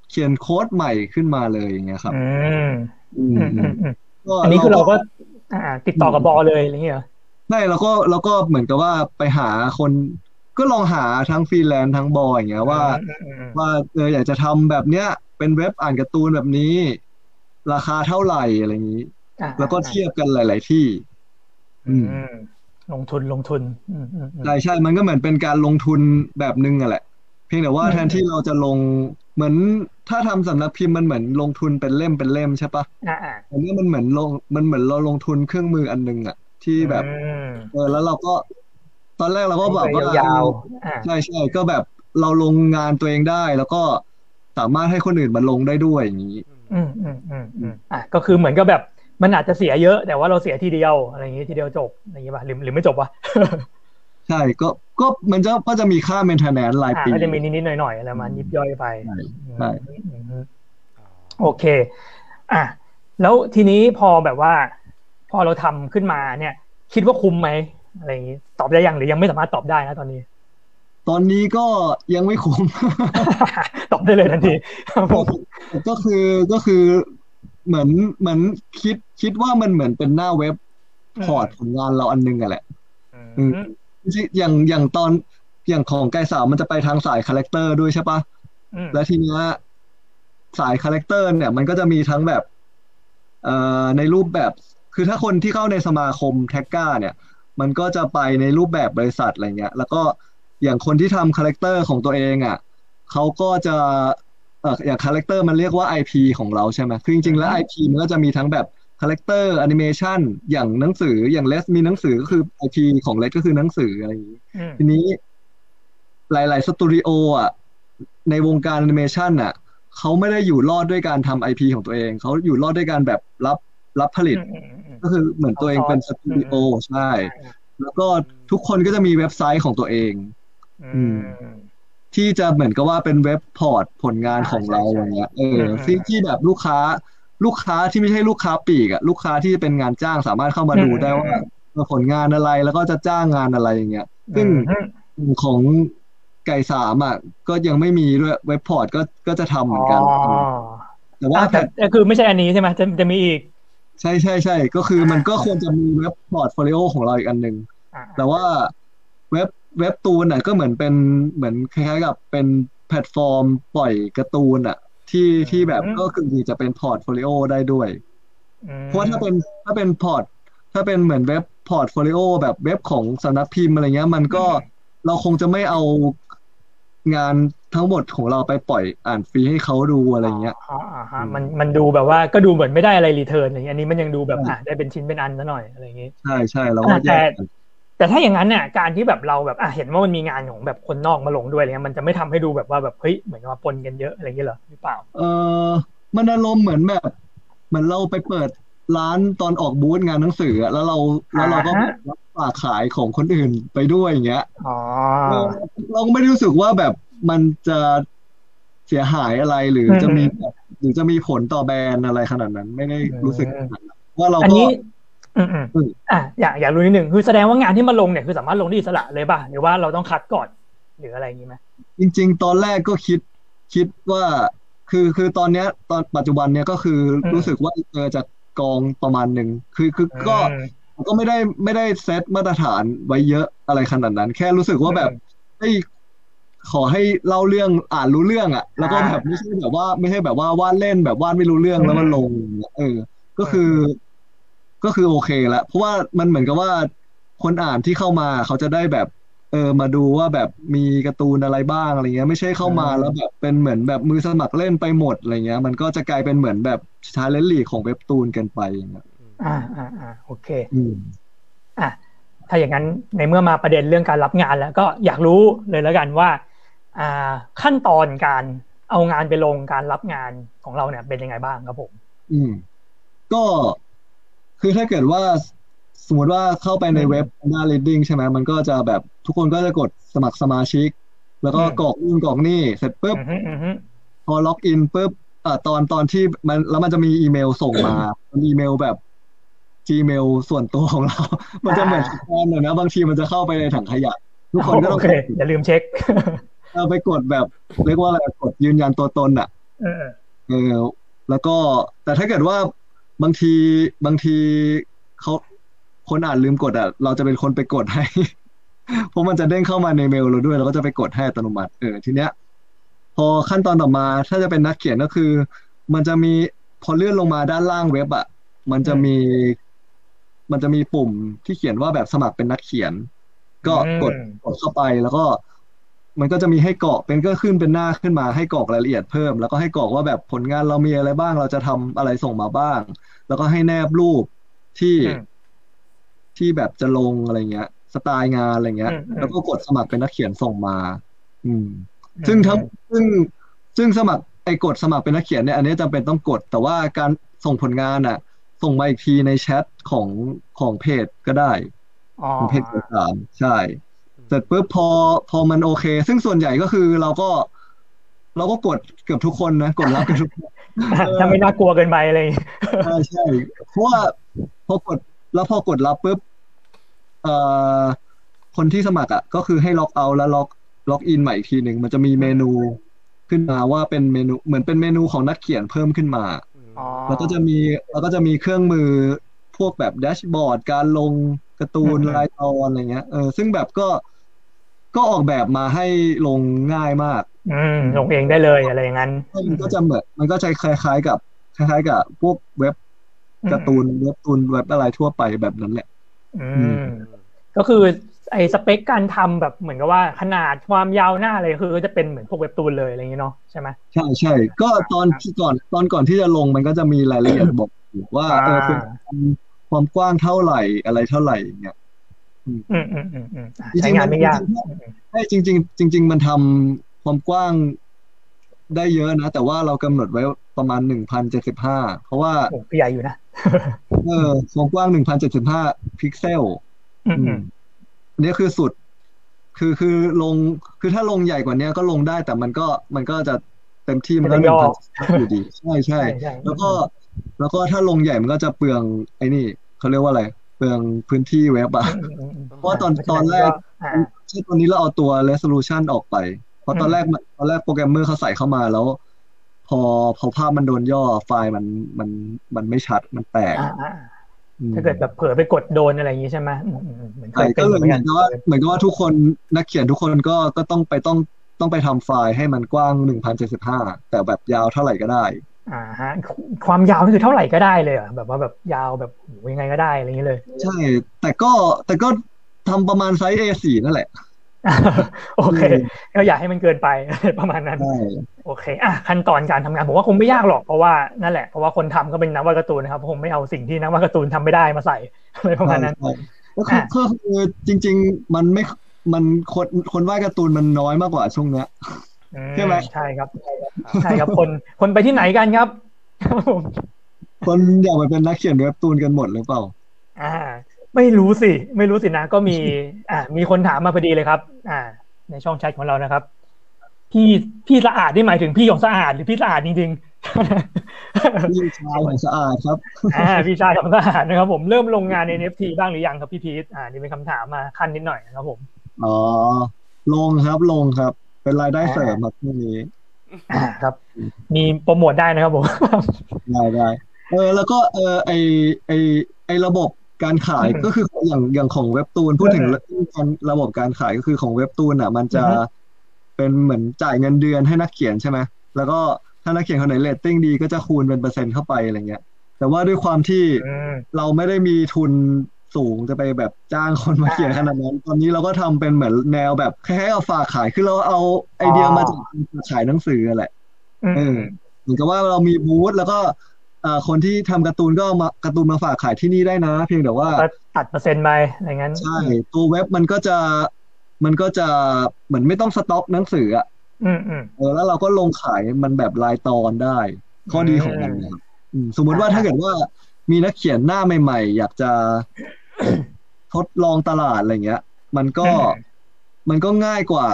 Speaker 2: เขียนโค้ดใหม่ขึ้นมาเลยอย่างเงี้ยครับ
Speaker 1: อืม
Speaker 2: อืม
Speaker 1: อืม
Speaker 2: อื
Speaker 1: อื
Speaker 2: ม
Speaker 1: มอืม
Speaker 2: ก็
Speaker 1: อันนี้คือเราก็อ่าติดต่อกับบอเลยอะไรเงี้ยเหรอ
Speaker 2: ใช่เราก็เราก็เหมือนกับว่าไปหาคน ก็ลองหาทั้งฟรีแลนซ์ทั้งบออย่างเงี้ยว่า
Speaker 1: อืมอืมอืม
Speaker 2: ว่าเอออยากจะทำแบบเนี้ย เป็นเว็บอ่านการ์ตูนแบบนี้ ราคาเท่าไหร่อะไรอย่างนี้
Speaker 1: อ่า
Speaker 2: แล้วก็เทียบกันหลาย ๆ ที่ อืม
Speaker 1: อืมลงทุนลงทุนอืมอืมอืม
Speaker 2: ใช่ใช่มันก็เหมือนเป็นการลงทุนแบบนึงอะแหละ เพียงแต่ว่า
Speaker 1: อืม
Speaker 2: แทนที่เราจะลงเหมือนถ้าทำสำนักพิมพ์มันเหมือนลงทุนเป็นเล่มเป็นเล่มใช่ปะ
Speaker 1: อ่าอ่า
Speaker 2: อันนี้มันเหมือนลงมันเหมือนเราลงทุนเครื่องมืออันนึงอะที่แบบ
Speaker 1: อืม
Speaker 2: เออแล้วเราก็ ตอนแรกเราก็แบบว่า
Speaker 1: ไปยาวๆอ่า
Speaker 2: ใช่ใช่ก็แบบเราลงงานตัวเองได้ แล้วก็สามารถให้คนอื่นมาลงได้ด้วยอย่างนี้
Speaker 1: อืมอืมอืมอืมอะก็คือเหมือนกับแบบมันอาจจะเสียเยอะ แต่ว่าเราเสียทีเดียวอะไรอย่างงี้ทีเดียวจบอะไรอย่างงี้ป่ะหรือหรือไม่จบวะ
Speaker 2: ใช่ก็ก็มันจะก็จะมีค่า maintenance ราย
Speaker 1: อ่า
Speaker 2: ปี
Speaker 1: ก็จะมีนิดๆหน่อยๆอะไรมายิบย่อยไป
Speaker 2: ใช่
Speaker 1: อืม
Speaker 2: ใช่
Speaker 1: อืมอืมโอเค อะแล้วทีนี้พอแบบว่า พอเราทำขึ้นมาเนี่ย คิดว่าคุ้มไหม อะไรอย่างงี้ตอบได้ยังหรือยังไม่สามารถตอบได้นะตอนนี้
Speaker 2: ตอนนี้ก็ยังไม่คุ้ม
Speaker 1: ตอบได้เลยทันทีครับผม
Speaker 2: ก็คือก็คือเหมือนเหมือนคิดคิดว่ามันเหมือนเป็นหน้าเว็บ port ผลงานเราอันนึงอะแหละ
Speaker 1: อืม
Speaker 2: อย่างอย่างตอนอย่างของไกสาวมันจะไปทางสาย character ด้วยใช่ปะ
Speaker 1: อืม
Speaker 2: แล้วทีเนี้ยสาย character เนี่ย มันก็จะมีทั้งแบบ เอ่อในรูปแบบ คือถ้าคนที่เข้าในสมาคมแท็กก้าเนี่ย มันก็จะไปในรูปแบบบริษัทอะไรเงี้ย แล้วก็อย่างคนที่ทำ character ของตัวเองอะเขาก็จะเอ่ออย่าง character มันเรียกว่า IP ของเราใช่ไหมคือจริงๆแล้ว IP มันก็จะมีทั้งแบบ character แอนิเมชันอย่างหนังสืออย่างเลสมีหนังสือก็คือ IP ของเลสก็คือหนังสืออะไรอย่างนี้
Speaker 1: อืม
Speaker 2: ทีนี้ หลาย ๆ สตูดิโออะในวงการแอนิเมชันอะเขาไม่ได้อยู่รอดด้วยการทำ IP ของตัวเอง เขาอยู่รอดด้วยการแบบรับรับผลิต
Speaker 1: อืมอืมอืม
Speaker 2: ก็คือเหมือนตัวเองเป็นสตูดิโอใช่ แล้วก็ทุกคนก็จะมีเว็บไซต์ของตัวเอง
Speaker 1: อืม
Speaker 2: ที่จะเหมือนกับว่าเป็นเว็บ port ผลงาน
Speaker 1: อ่า
Speaker 2: ของเรา
Speaker 1: ใช่ใช่
Speaker 2: อย่างเงี้ยเออ
Speaker 1: อืม
Speaker 2: ที่ที่แบบลูกค้า ลูกค้าที่ไม่ใช่ลูกค้าปลีกอะลูกค้าที่เป็นงานจ้างสามารถเข้ามาดูได้ว่าผลงานอะไรแล้วก็จะจ้างงานอะไรอย่างเงี้ย ซึ่ง
Speaker 1: อืม
Speaker 2: ของไก่สามอะก็ยังไม่มีด้วยเว็บ port ก็ก็จะทำเหมือนกัน
Speaker 1: อ๋อ
Speaker 2: แต่ว่า
Speaker 1: อะแต่แต่คือไม่ใช่อันนี้ใช่ไหมจะจะมีอีก
Speaker 2: ใช่ใช่ใช่ก็คือมันก็ควรจะมีเว็บ portfolio ของเราอีกอันหนึ่ง
Speaker 1: อ่า
Speaker 2: แต่ว่าเว็บเว็บตูนอะก็เหมือนเป็นเหมือนคล้ายๆกับเป็นแพลตฟอร์มปล่อยการ์ตูนอะ ที่ที่แบบก็คือจะเป็น portfolio ได้ด้วย
Speaker 1: อืม
Speaker 2: เพราะว่าถ้าเป็นถ้าเป็น port ถ้าเป็นเหมือนเว็บ portfolio แบบเว็บของสำนักพิมพ์อะไรเงี้ย มันก็เราคงจะไม่เอา งานทั้งหมดของเราไปปล่อยอ่านฟรีให้เขาดูอะไรเงี้ย
Speaker 1: อ๋ออ่าฮะ
Speaker 2: อืม
Speaker 1: มันมันดูแบบว่าก็ดูเหมือนไม่ได้อะไร return อย่างเงี้ยอันนี้มันยังดูแบบอะได้เป็นชิ้นเป็นอันซะหน่อยอะไรอย่างงี้
Speaker 2: ใช่ใช่เราก็แยกกัน
Speaker 1: แต่ถ้าอย่างนั้นเนี่ยการที่แบบเราแบบอะเห็นว่ามันมีงานของแบบคนนอกมาลงด้วยอะไรเงี้ยมันจะไม่ทำให้ดูแบบว่าแบบเฮ้ยเหมือนกับว่าปนกันเยอะอะไรอย่างเงี้ยเหรอหรือเปล่า
Speaker 2: เออมันอารมณ์เหมือนแบบ เหมือนเราไปเปิด ร้านตอนออกบูธงานหนังสืออะแล้วเราแล้วเราก็
Speaker 1: อ่าฮะ
Speaker 2: รับฝากขายของคนอื่นไปด้วยอย่างเงี้ย
Speaker 1: อ๋อ
Speaker 2: เออเราก็ไม่ได้รู้สึกว่าแบบมันจะเสียหายอะไรหรือจะมีแบบหรือจะมีผลต่อแบรนด์อะไรขนาดนั้น ไม่ได้รู้สึกขนาดนั้นว่าเรา
Speaker 1: อัน
Speaker 2: ก็
Speaker 1: นี้อืมอืม
Speaker 2: อืม
Speaker 1: อะอยากอยากรู้นิดหนึ่งคือแสดงว่างานที่มาลงเนี่ยคือสามารถลงได้อิสระเลยป่ะหรือว่าเราต้องคัดก่อนหรืออะไรอย่างนี้ไหม
Speaker 2: จริง ๆ ตอนแรกก็คิดคิดว่า คือคือตอนเนี้ย ตอนปัจจุบันเนี้ยก็คือรู้สึกว่าเออจะ กองประมาณหนึ่งคือคือก็ก็ไม่ได้ไม่ได้เซตมาตรฐานไว้เยอะอะไรขนาดนั้น แค่รู้สึกว่าแบบเฮ้ยขอให้เล่าเรื่องอ่านรู้เรื่องอะ แล้วก็แบบไม่ใช่แบบว่าไม่ใช่แบบว่าวาดเล่นแบบวาดไม่รู้เรื่องแล้วมันลง เออ ก็คือ ก็คือโอเคละเพราะว่ามันเหมือนกับว่าคนอ่านที่เข้ามาเขาจะได้แบบ เออมาดูว่าแบบมีการ์ตูนอะไรบ้างอะไรเงี้ย ไม่ใช่เข้ามาแล้วแบบเป็นเหมือนแบบมือสมัครเล่นไปหมดอะไรเงี้ย มันก็จะกลายเป็นเหมือนแบบชาเลนจ์ลีของเว็บตูนกันไปอย่างเงี้ย
Speaker 1: อ่าอ่าอ่าโอเค
Speaker 2: อืม
Speaker 1: อะถ้าอย่างนั้นในเมื่อมาประเด็นเรื่องการรับงานแล้วก็อยากรู้เลยแล้วกันว่า อ่า ขั้นตอนการเอางานไปลงการรับงานของเราเนี่ยเป็นยังไงบ้างครับผม
Speaker 2: อืม ก็คือถ้าเกิดว่า สมมติว่าเข้าไปในเว็บหน้า reading ใช่ไหมมันก็จะแบบทุกคนก็จะกดสมัครสมาชิก แล้วก็
Speaker 1: อืม
Speaker 2: กรอกนู่นกรอกนี่เสร็จปุ๊บ
Speaker 1: อือฮึอือฮึ
Speaker 2: พอล็อกอินปุ๊บอ่าตอนตอนที่มันแล้วมันจะมีอีเมลส่งมามันอีเมลแบบ Gmail ส่วนตัวของเรา มันจะเหมือนสแกนเลยนะ บางทีมันจะเข้าไปในถังขยะ ทุกคนก็ต้
Speaker 1: โอ
Speaker 2: อง
Speaker 1: เคอย่าลืมเช็ค
Speaker 2: เอาไปกดแบบ เรียกว่าอะไรกดยืนยันตัวตนอะ
Speaker 1: เออ
Speaker 2: เออแล้วก็แต่ถ้าเกิดว่าบางทีบางทีเขา คนอ่านลืมกดอะ เราจะเป็นคนไปกดให้ เพราะมันจะเด้งเข้ามาในเมลเราด้วย เราก็จะไปกดให้อัตโนมัติ เออ ทีเนี้ย พอขั้นตอนต่อมา ถ้าจะเป็นนักเขียนก็คือ มันจะมีพอเลื่อนลงมาด้านล่างเว็บอะ มันจะมี มันจะมีปุ่มที่เขียนว่าแบบสมัครเป็นนักเขียน ก็กด
Speaker 1: อืม
Speaker 2: กดเข้าไปแล้วก็มันก็จะมีให้กรอกเป็นก็ขึ้นเป็นหน้าขึ้นมาให้กรอกรายละเอียดเพิ่ม แล้วก็ให้กรอกว่าแบบผลงานเรามีอะไรบ้าง เราจะทำอะไรส่งมาบ้าง แล้วก็ให้แนบรูปที่
Speaker 1: อืม
Speaker 2: ที่แบบจะลงอะไรเงี้ย สไตล์งานอะไรเงี้ย
Speaker 1: อืมอืม
Speaker 2: แล้วก็กดสมัครเป็นนักเขียนส่งมา อืม ซึ่งทั้งซึ่งซึ่งสมัครไอ้กดสมัครเป็นนักเขียนเนี่ยอันนี้จำเป็นต้องกด แต่ว่าการส่งผลงานอะ ส่งมาอีกทีในแชทของของเพจก็ได้
Speaker 1: อ๋อ
Speaker 2: ของเพจต่างๆใช่เสร็จปุ๊บพอพอมันโอเค ซึ่งส่วนใหญ่ก็คือเราก็ เราก็กดเกือบทุกคนนะกดรับกันทุกคน
Speaker 1: ถ้าไม่น่ากลัวเกินไปอะไรอย่างงี้
Speaker 2: ใช่ใช่เพราะว่าพอกด แล้วพอกดรับปุ๊บเอ่อคนที่สมัครอะ ก็คือให้ logout แล้ว log login ใหม่อีกทีหนึ่งมันจะมีเมนูขึ้นมาว่าเป็นเมนูเหมือนเป็นเมนูของนักเขียนเพิ่มขึ้นมา
Speaker 1: อ๋อ
Speaker 2: แล้วก็จะมีแล้วก็จะมีเครื่องมือพวกแบบแดชบอร์ดการลงการ์ตูน
Speaker 1: อืม
Speaker 2: รายตอนอะไรเงี้ยเออซึ่งแบบก็ก็ออกแบบมาให้ลงง่ายมาก
Speaker 1: อืมลงเองได้เลยอะไรอย่างนั้น
Speaker 2: มันก็จะเหมือนมันก็จะคล้ายๆกับคล้ายๆกับพวกเว็บ
Speaker 1: อืม
Speaker 2: การ์ตูนเว็บตูนเว็บอะไรทั่วไปแบบนั้นแหละ
Speaker 1: อื
Speaker 2: อื
Speaker 1: มก็คือ ไอ้สเปคการทำแบบเหมือนกับว่าขนาดความยาวหน้าอะไรคือก็จะเป็นเหมือนพวกเว็บตูนเลยอะไรอย่างนี้เนาะใช่ไหม
Speaker 2: ใช่ใช่ก็ตอนที่ก่อนตอนก่อนที่จะลงมันก็จะมีรายละเอียดบอกอยู่ว่าเออคือความกว้างเท่าไหร่อะไรเท่าไหร่อย่างเงี้ย
Speaker 1: อืมอืมอืมอืมอะ
Speaker 2: จริงๆ
Speaker 1: ใช้งานไม่ยาก
Speaker 2: มันใช่จริง ๆ จริง ๆ มันทำความกว้าง ได้เยอะนะ แต่ว่าเรากำหนดไว้ประมาณหนึ่งพันเจ็ดสิบห้าเพราะว่า
Speaker 1: โอ้ก็ใหญ่อยู่นะ
Speaker 2: เออความกว้างหนึ่งพันเจ็ดสิบห้าพิกเซล
Speaker 1: อืมอืม
Speaker 2: อันนี้คือสุด คือคือลง คือถ้าลงใหญ่กว่านี้ก็ลงได้ แต่มันก็มันก็จะเต็มที่มันก็ห
Speaker 1: มันจะ
Speaker 2: นึ่งพันอยู่ดีใช่ใช่
Speaker 1: ใช่ใช่
Speaker 2: แล้วก็ แล้วก็ถ้าลงใหญ่มันก็จะเปลือง ไอ้นี่เขาเรียกว่าอะไรเปลืองพื้นที่เว็บอะ
Speaker 1: อืมอืมอืม
Speaker 2: เพราะว่าตอนตอนแรก
Speaker 1: อ่า
Speaker 2: ใช่ตอนนี้เราเอาตัว resolution ออกไป เพราะตอนแรกมันตอนแรกโปรแกรมเมอร์เขาใส่เข้ามาแล้ว พอพอภาพมันโดนย่อไฟล์มันมันมันไม่ชัดมันแตก
Speaker 1: อ่าอ่า
Speaker 2: อืม
Speaker 1: ถ้าเกิดแบบเผลอไปกดโดนอะไรอย่างนี้ใช่ไหมอืมอืมอืมเหมือนเค
Speaker 2: ใช่
Speaker 1: ยเป็
Speaker 2: ก็
Speaker 1: น
Speaker 2: เลย
Speaker 1: เหมือน
Speaker 2: เหมื
Speaker 1: กั
Speaker 2: อนนกับว่าเหมือนกับว่าทุกคนนักเขียนทุกคนก็ก็ต้องไปต้องต้องไปทำไฟล์ให้มันกว้างหนึ่งพันเจ็ดสิบห้าแต่แบบยาวเท่าไหร่ก็ได้
Speaker 1: อ่าฮะ ความยาวนี่คือเท่าไหร่ก็ได้เลยเหรอแบบว่าแบบยาวแบบโหยังไงก็ได้อะไรอย่างนี้เลย
Speaker 2: ใช่ แต่ก็แต่ก็ทำประมาณไซส์ A4 นั่นแหละ
Speaker 1: โอเคก็อย่าให้มันเกินไปประมาณนั้น
Speaker 2: ใช่
Speaker 1: โอเคอะขั้นตอนการทำงานผมว่าคงไม่ยากหรอกเพราะว่านั่นแหละเพราะว่าคนทำก็เป็นนักวาดการ์ตูนนะครับคงไม่เอาสิ่งที่นักวาดการ์ตูนทำไม่ได้มาใส่อะไรประมาณนั้น
Speaker 2: ใช่ก็คือก็คือจริง ๆ มันไม่มันคนคนวาดการ์ตูนมันน้อยมากกว่าช่วงเนี้ย
Speaker 1: อื
Speaker 2: ใช่ไหม
Speaker 1: ใช่ครับใช่ครับคนคนไปที่ไหนกันครับครับผม
Speaker 2: คนอยากไปเป็นนักเขียนเว็บตูนกันหมดหรือเปล่า
Speaker 1: อ่า ไม่รู้สิ ไม่รู้สินะ ก็มี อ่า มีคนถามมาพอดีเลยครับ อ่า ในช่องแชทของเรานะครับ พี่พี่สะอาดนี่หมายถึงพี่ของสะอาดหรือพี่สะอาดจริงๆ
Speaker 2: พี่ชายของสะอาดครับ
Speaker 1: อ่า พี่ชายของทหารนะครับ ผมเริ่มลงงาน NFT บ้างหรือยังครับพี่พีทอ่า นี่เป็นคำถามมาขั้นนิดหน่อยนะครับ ผม
Speaker 2: อ๋อ ลงครับ ลงครับ เป็นรายได้เสริมครับช่วงนี้
Speaker 1: อ่า ครับ มีโปรโมทได้นะครับผม
Speaker 2: ได้ได้ เออ แล้วก็ เออ ไอไอไอระบบ การขาย
Speaker 1: อืม
Speaker 2: ก็คืออย่างอย่างของเว็บตูนพูดถึง
Speaker 1: เออ
Speaker 2: เรื่องการระบบการขายก็คือของเว็บตูนอะ มันจะ
Speaker 1: อือฮึ
Speaker 2: เป็นเหมือนจ่ายเงินเดือนให้นักเขียนใช่ไหมแล้วก็ถ้านักเขียนคนไหนเรตติ้งดีก็จะคูณเป็นเปอร์เซ็นต์เข้าไปอะไรเงี้ย แต่ว่าด้วยความที่
Speaker 1: อืม
Speaker 2: เราไม่ได้มีทุนสูงจะไปแบบจ้างคนมาเขียนขนาดนั้น ตอนนี้เราก็ทำเป็นเหมือนแนวแบบคล้ายๆเอาฝากขายคือเราเอาไอเดียมาจากการขายหนังสือแหละ
Speaker 1: อืม
Speaker 2: เออเหมือนกับว่าเรามีบูธแล้วก็เอ่อ คนที่ทำการ์ตูนก็เอามาการ์ตูนมาฝากขายที่นี่ได้นะ เพียงแต่ว่า
Speaker 1: ก็ตัดเปอร์เซ็นต์ไปอะไรงั้น
Speaker 2: ใช่ตัวเว็บมันก็จะมันก็จะเหมือนไม่ต้องสต็อกหนังสืออะ
Speaker 1: อืมอืม
Speaker 2: เออแล้วเราก็ลงขายมันแบบรายตอนได้ ข้อดีของมันนะครับอืมสมมุติว่า
Speaker 1: อ่า
Speaker 2: ถ้าเกิดว่ามีนักเขียนหน้าใหม่ ๆ อยากจะทดลองตลาดอะไรเงี้ย มันก็มันก็ง่ายกว่า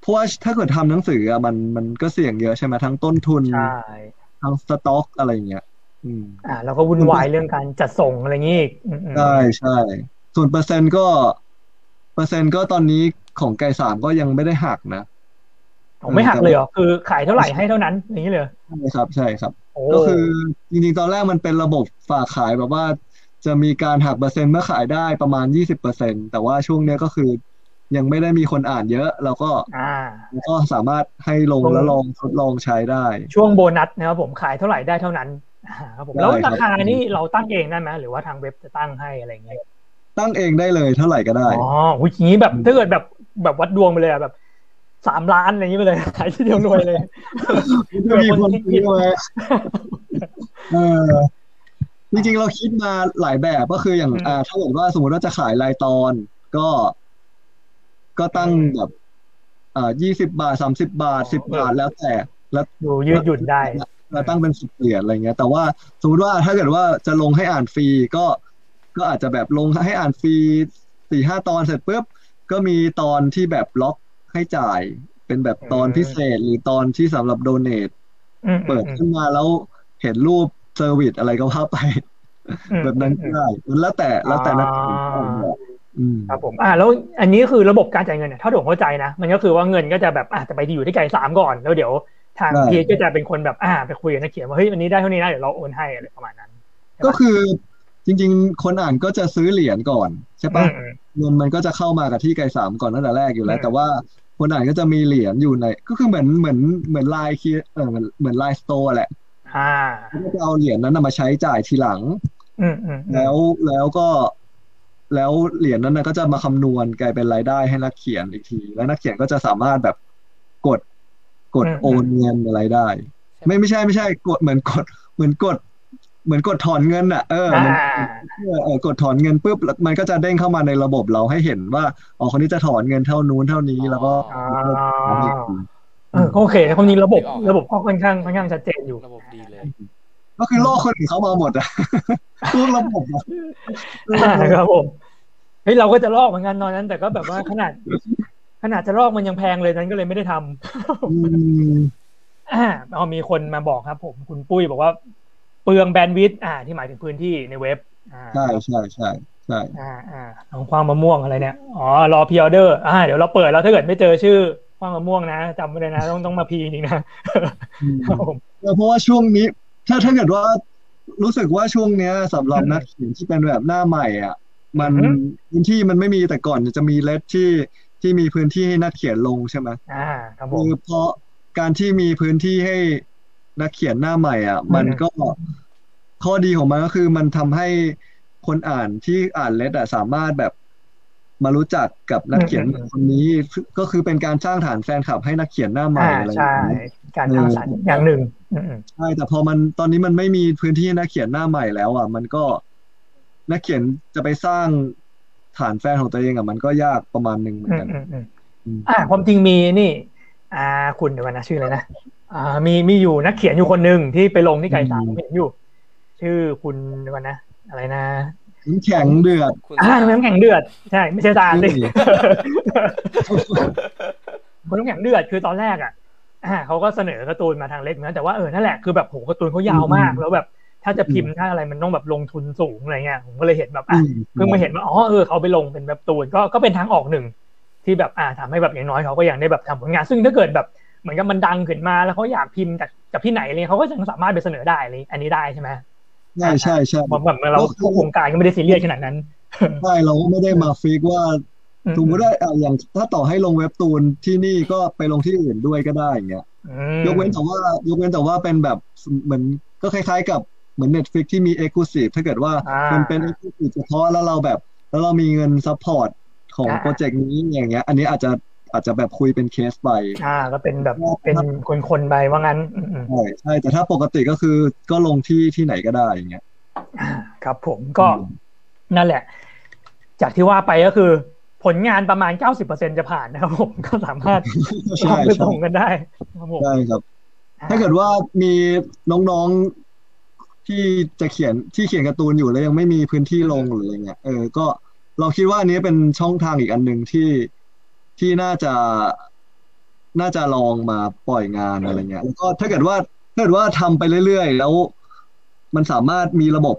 Speaker 2: เพราะว่าถ้าเกิดทำหนังสืออะมันมันก็เสี่ยงเยอะใช่ไหมทั้งต้นทุน
Speaker 1: ใช่
Speaker 2: ทั้งสต็อกอะไรเงี้ยอืม
Speaker 1: อ่าแล้วก็วุ่นวายเรื่องการจัดส่งอะไรอย่างงี้อีกอืมอืม
Speaker 2: ใช่ใช่ส่วนเปอร์เซ็นต์ก็ เปอร์เซ็นต์ก็ตอนนี้ของไก่สามก็ยังไม่ได้หักนะ
Speaker 1: ผมไม่หักเลยเหรอคือขายเท่าไหร่ให้เท่านั้นอย่างนี้เลยเหรอ
Speaker 2: ใช่ครับ ใช่ครับ
Speaker 1: โอ้
Speaker 2: ก็คือจริงๆ ตอนแรกมันเป็นระบบฝากขายแบบว่า จะมีการหักเปอร์เซ็นต์เมื่อขายได้ประมาณยี่สิบเปอร์เซ็นแต่ว่าช่วงเนี้ยก็คือ ยังไม่ได้มีคนอ่านเยอะ เราก็
Speaker 1: อ่า
Speaker 2: เราก็สามารถให้ลง
Speaker 1: ตรง
Speaker 2: แล้วลองทดลองใช้ได้
Speaker 1: ช่วงโบนัสนะครับผมขายเท่าไหร่ได้เท่านั้นอ่าครับผม
Speaker 2: ได้
Speaker 1: แล้ว
Speaker 2: ครั
Speaker 1: รา
Speaker 2: บ
Speaker 1: คานี่เราตั้งเองได้ไหมหรือว่าทางเว็บจะตั้งให้อะไรอย่างเงี้ย
Speaker 2: ตั้งเองได้เลยเท่าไหร่ก็ได้
Speaker 1: อ๋อหุยอย่างนี้แบบถ้าเกิดแบบแบบวัดดวงไปเลยอะแบบสามล้านอะไรอย่างนี้ไปเลยขายทีเดียวรวยเลย
Speaker 2: จะมีคนซื้อไหมเออจริงๆเราคิดมาหลายแบบก็คืออย่าง
Speaker 1: อืม
Speaker 2: อ่าถ้าเกิดว่าสมมติว่าจะขายรายตอน ก็ ก็ตั้ง
Speaker 1: อืม
Speaker 2: แบบอ่ายี่สิบบาทสามสิบบาท
Speaker 1: อ๋อ
Speaker 2: สิบบาทแล้วแต่ แล้ว
Speaker 1: ดูยืดหยุ่นได้
Speaker 2: เราตั้งเป็นสิบเหรียญอะไรเงี้ย แต่ว่าสมมติว่าถ้าเกิดว่าจะลงให้อ่านฟรีก็ก็อาจจะแบบลงให้อ่านฟรีสี่ห้าตอนเสร็จปุ๊บก็มีตอนที่แบบล็อกให้จ่าย เป็นแบบตอน
Speaker 1: อืม
Speaker 2: พิเศษหรือตอนที่สำหรับ donate
Speaker 1: อืม
Speaker 2: เปิดขึ้นมาแล้วเห็นรูป service อะไรก็ว่าไป
Speaker 1: อืม
Speaker 2: แบบนั้นก็ได้มันแล้วแต่แล้วแต่นัก เขียน
Speaker 1: อ่า
Speaker 2: ออกแบบอืม
Speaker 1: ครับผมอ่าแล้วอันนี้คือระบบการจ่ายเงินเนี่ยถ้าผมเข้าใจนะ มันก็คือว่าเงินก็จะแบบอ่าจะไปที่อยู่ที่ไก่สามก่อนแล้วเดี๋ยวทาง
Speaker 2: ใช่
Speaker 1: พีทก็จะเป็นคนแบบอ่าไปคุยกับนักเขียนว่าเฮ้ยวันนี้ได้เท่านี้นะเดี๋ยวเราโอนให้อะไรประมาณนั้น
Speaker 2: ก็คือจริง ๆ คนอ่านก็จะซื้อเหรียญก่อนใช่ปะ
Speaker 1: อืม
Speaker 2: เงินมันก็จะเข้ามากับที่ไก่สามก่อนตั้งแต่แรกอยู่แล้ว
Speaker 1: อืม
Speaker 2: แต่ว่าคนอ่านก็จะมีเหรียญอยู่ใน ก็คือเหมือนเหมือนเหมือนไลน์คีเออเหมือนเหมือนไลน์ store แหละ
Speaker 1: อ่า
Speaker 2: เขาก็จะเอาเหรียญนั้นนะมาใช้จ่ายทีหลัง
Speaker 1: อืมอืมอืม
Speaker 2: แล้วแล้วก็ แล้วเหรียญนั้นนะก็จะมาคำนวณกลายเป็นรายได้ให้นักเขียนอีกที แล้วนักเขียนก็จะสามารถแบบกดกดโอนเงินอะไรได้ ไม่ไม่ใช่ไม่ใช่กดเหมือนกดเหมือนกด เหมือนกดถอนเงินอะเออ
Speaker 1: อ่า
Speaker 2: มันเออเออกดถอนเงินปุ๊บแล้วมันก็จะเด้งเข้ามาในระบบเราให้เห็นว่าอ๋อคนนี้จะถอนเงินเท่านู้นเท่านี้แล้วก็
Speaker 1: อ๋อ
Speaker 2: ถอนอีกที
Speaker 1: เออก็โอเคนะความจริงระบบ
Speaker 3: นึกออก
Speaker 1: ระบบก็ค่อนข้างค่อนข้างชัดเจนอยู่
Speaker 3: ระบบดีเลย
Speaker 2: ก็คือโลกคนอื่นเขามาหมดอะทุกระบบอะ
Speaker 1: อ่าครับผม เฮ้ยเราก็จะลอกเหมือนกันตอนนั้น แต่ก็แบบว่าขนาด ขนาดจะลอกมันยังแพงเลยนั้นก็เลยไม่ได้ทำ
Speaker 2: อืม
Speaker 1: อ่าเอามีคนมาบอกครับ ผมคุณปุ้ยบอกว่า เปลืองแบนด์วิดต์อ่า ที่หมายถึงพื้นที่ในเว็บอ่า
Speaker 2: ใช่ใช่ใช่ใช่
Speaker 1: อ่าอ่าของความมะม่วงอะไรเนี่ยอ๋อรอพีออเดอร์อ่าเดี๋ยวเราเปิดแล้วถ้าเกิดไม่เจอชื่อความมะม่วงนะจำไว้เลยนะต้องต้องมาพีจริงๆนะ
Speaker 2: อืม
Speaker 1: ครับผม
Speaker 2: เพราะว่าช่วงนี้ ถ้าถ้าเกิดว่ารู้สึกว่าช่วงเนี้ยสำหรับนักเขียนที่เป็นแบบหน้าใหม่อะ มันพื้นที่มันไม่มีแต่ก่อนจะมีเลทที่ที่มีพื้นที่ให้นักเขียนลงใช่ไหม
Speaker 1: อ่าครับผ
Speaker 2: คื
Speaker 1: ม
Speaker 2: อเพราะการที่มีพื้นที่ให้นักเขียนหน้าใหม่ อะ มันก็ข้อดีของมันก็คือมันทำให้คนอ่านที่อ่านเลดอะสามารถแบบมารู้จักกับนักเขียน
Speaker 1: อืม
Speaker 2: คนนี้ ก็คือเป็นการสร้างฐานแฟนคลับให้นักเขียนหน้าใหม่
Speaker 1: อ่า
Speaker 2: อะไรอ
Speaker 1: ใช่
Speaker 2: ย่างเงี้ย
Speaker 1: การทำสรรค์อย่างหนึ่งอืม
Speaker 2: ใช่แต่พอมันตอนนี้มันไม่มีพื้นที่ให้นักเขียนหน้าใหม่แล้วอะ มันก็ นักเขียนจะไปสร้างฐานแฟนของตัวเองอะมันก็ยากประมาณหนึ่งเหมือ
Speaker 1: อื
Speaker 2: น
Speaker 1: ม
Speaker 2: กัน
Speaker 1: อืมอืม
Speaker 2: อืม
Speaker 1: อ่าความจริงมีนี่ อ่า คุณเดี๋ยวก่อนนะชื่ออะไรนะอ่า มีมีอยู่นักเขียนอยู่คนหนึ่งที่ไปลงที่ไก่สามผมเห็นอยู่ ชื่อคุณเดี๋ยวก่อนนะอะไรนะ
Speaker 2: น้ำแข็งเดือด
Speaker 3: คุณ
Speaker 1: อ่าน้ำแข็งเดือดใช่ไม่ใช่ตาลดิ
Speaker 2: อืม
Speaker 1: คนน้ำแข็งเดือดคือตอนแรกอะอ่าเขาก็เสนอการ์ตูนมาทางเล็กนะแต่ว่าเออนั่นแหละคือแบบโหการ์ตูนเขายาวมากแล้วแบบ ถ้าจะพิมพ์ถ้าอะไรมันต้องแบบลงทุนสูงอะไรเงี้ยผมก็เลยเห็นแบบ
Speaker 2: อื
Speaker 1: อะ
Speaker 2: ม
Speaker 1: เพิ่งมาเห็นว่าอ๋อเออเขาไปลงเป็นแบบตูนก็ก็เป็นทางออกหนึ่งที่แบบอ่าทำให้แบบอย่างน้อยเขาก็ยังได้แบบทำผลงาน ซึ่งถ้าเกิดแบบเหมือนกับมันดังขึ้นมาแล้วเขาอยากพิมพ์จากจากที่ไหนเลยเขาก็ยังสามารถไปเสนอได้เลยอันนี้ได้ใช่ไหม
Speaker 2: ใช่ใช่ใช่
Speaker 1: แบบแบบเราพวกวงการก็ไม่ได้ซีเรียสขนาดนั้น
Speaker 2: ใช่เราก็ไม่ได้มา fix ว่าสมมติว่าอะอย่างถ้าต่อให้ลงเว็บตูนที่นี่ก็ไปลงที่อื่นด้วยก็ได้อย่างเงี้ย
Speaker 1: อืม
Speaker 2: ยกเว้นแต่ว่ายกเว้นแต่ว่าเป็นแบบเหมือนก็คล้าย ๆกับ เหมือน Netflix ที่มี Exclusive ถ้าเกิดว่า
Speaker 1: อ่า
Speaker 2: มันเป็น Exclusive เฉพาะแล้วเราแบบ แล้วเรามีเงิน support ของ
Speaker 1: อ่า
Speaker 2: โปรเจกต์นี้อย่างเงี้ย อันนี้อาจจะอาจจะแบบคุยเป็นเคสไป
Speaker 1: อ่า ก็เป็นแบบเป็นคนๆไปว่างั้นอืม
Speaker 2: ใช่ใช่ แต่ถ้าปกติก็คือก็ลงที่ที่ไหนก็ได้อย่างเงี้ย
Speaker 1: อ่าครับผมก็นั่นแหละ จากที่ว่าไปก็คือ ผลงานประมาณ 90%จะผ่านนะครับผมก็สามารถล
Speaker 2: ใช่
Speaker 1: องไป
Speaker 2: ใช่
Speaker 1: ส่งกันได้ครับผม
Speaker 2: ใช่ครับ ถ้าเกิดว่ามีน้องๆ ที่จะเขียนที่เขียนการ์ตูนอยู่แล้วยังไม่มีพื้นที่ลงหรืออะไรเงี้ยเออก็เราคิดว่าอันนี้เป็นช่องทางอีกอันหนึ่งที่ที่น่าจะน่าจะลองมาปล่อยงานอะไรเงี้ยแล้วก็ถ้าเกิดว่าถ้าเกิดว่าทำไปเรื่อยๆ แล้ว มันสามารถมีระบบ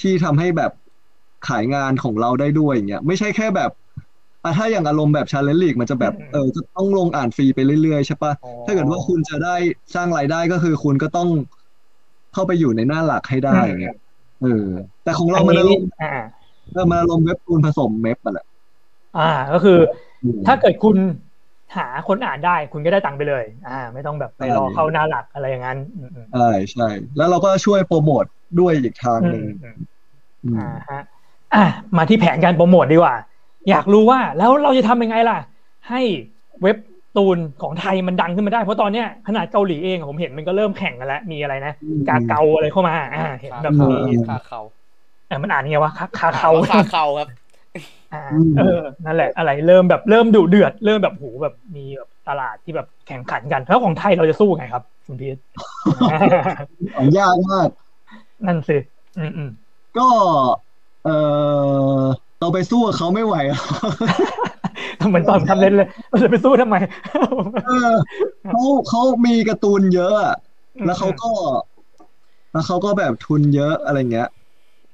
Speaker 2: ที่ทำให้แบบขายงานของเราได้ด้วยอย่างเงี้ยไม่ใช่แค่แบบอะถ้าอย่างอารมณ์แบบ Challenge League มันจะแบบเออจะต้องลงอ่านฟรีไปเรื่อยๆใช่ปะ
Speaker 1: อ๋อ
Speaker 2: ถ้าเกิดว่าคุณจะได้สร้างรายได้ก็คือคุณก็ต้อง เข้าไปอยู่ในหน้าหลักให้ได้อย่างเงี้ยเออ แต่ของเรา
Speaker 1: อันนี้
Speaker 2: มันอารมณ์
Speaker 1: อ่า
Speaker 2: เออมันอารมณ์เว็บตูนผสมเมฟอะแหละ
Speaker 1: อ่า ก็คือ
Speaker 2: อืม
Speaker 1: ถ้าเกิดคุณหาคนอ่านได้คุณก็ได้ตังค์ไปเลย อ่า ไม่ต้องแบบไปรอ
Speaker 2: ใช่
Speaker 1: เข้าหน้าหลักอะไรอย่างนั้นอืมอืม
Speaker 2: ใช่ใช่แล้วเราก็ช่วยโปรโมทด้วยอีกทางหนึ่ง
Speaker 1: อืม
Speaker 2: อืม
Speaker 1: อ่าฮะอะมาที่แผนการโปรโมทดีกว่า อยากรู้ว่าแล้วเราจะทำยังไงล่ะ ให้เว็บ ตูนของไทยมันดังขึ้นมาได้ เพราะตอนเนี้ยขนาดเกาหลีเองอะผมเห็นมันก็เริ่มแข่งกันแล้ว มีอะไรนะ กาเกาอะไรเข้ามา อ่า เห็นแบบ
Speaker 2: อื
Speaker 1: มี
Speaker 2: ม
Speaker 3: คาเขา
Speaker 1: เออมันอ่านยังไงวะคาคาเขา
Speaker 3: คาเขาครับ
Speaker 1: อ่า
Speaker 2: อืม
Speaker 1: เออนั่นแหละ อะไรเริ่มแบบเริ่มดุเดือด เริ่มแบบโหแบบมีแบบตลาดที่แบบแข่งขันกันแล้วของไทยเราจะสู้ไงครับคุณพีท
Speaker 2: ของยากมาก
Speaker 1: นั่นสิอืมอืม
Speaker 2: ก็ เออเราไปสู้กับเขาไม่ไหวอะ
Speaker 1: ทำเหมือนตอนทำเล่นเลยเราจะไปสู้ทำไม
Speaker 2: เออเขาเขามีการ์ตูนเยอะอะแล้วเขาก็ แล้วเขาก็แบบทุนเยอะอะไรเงี้ย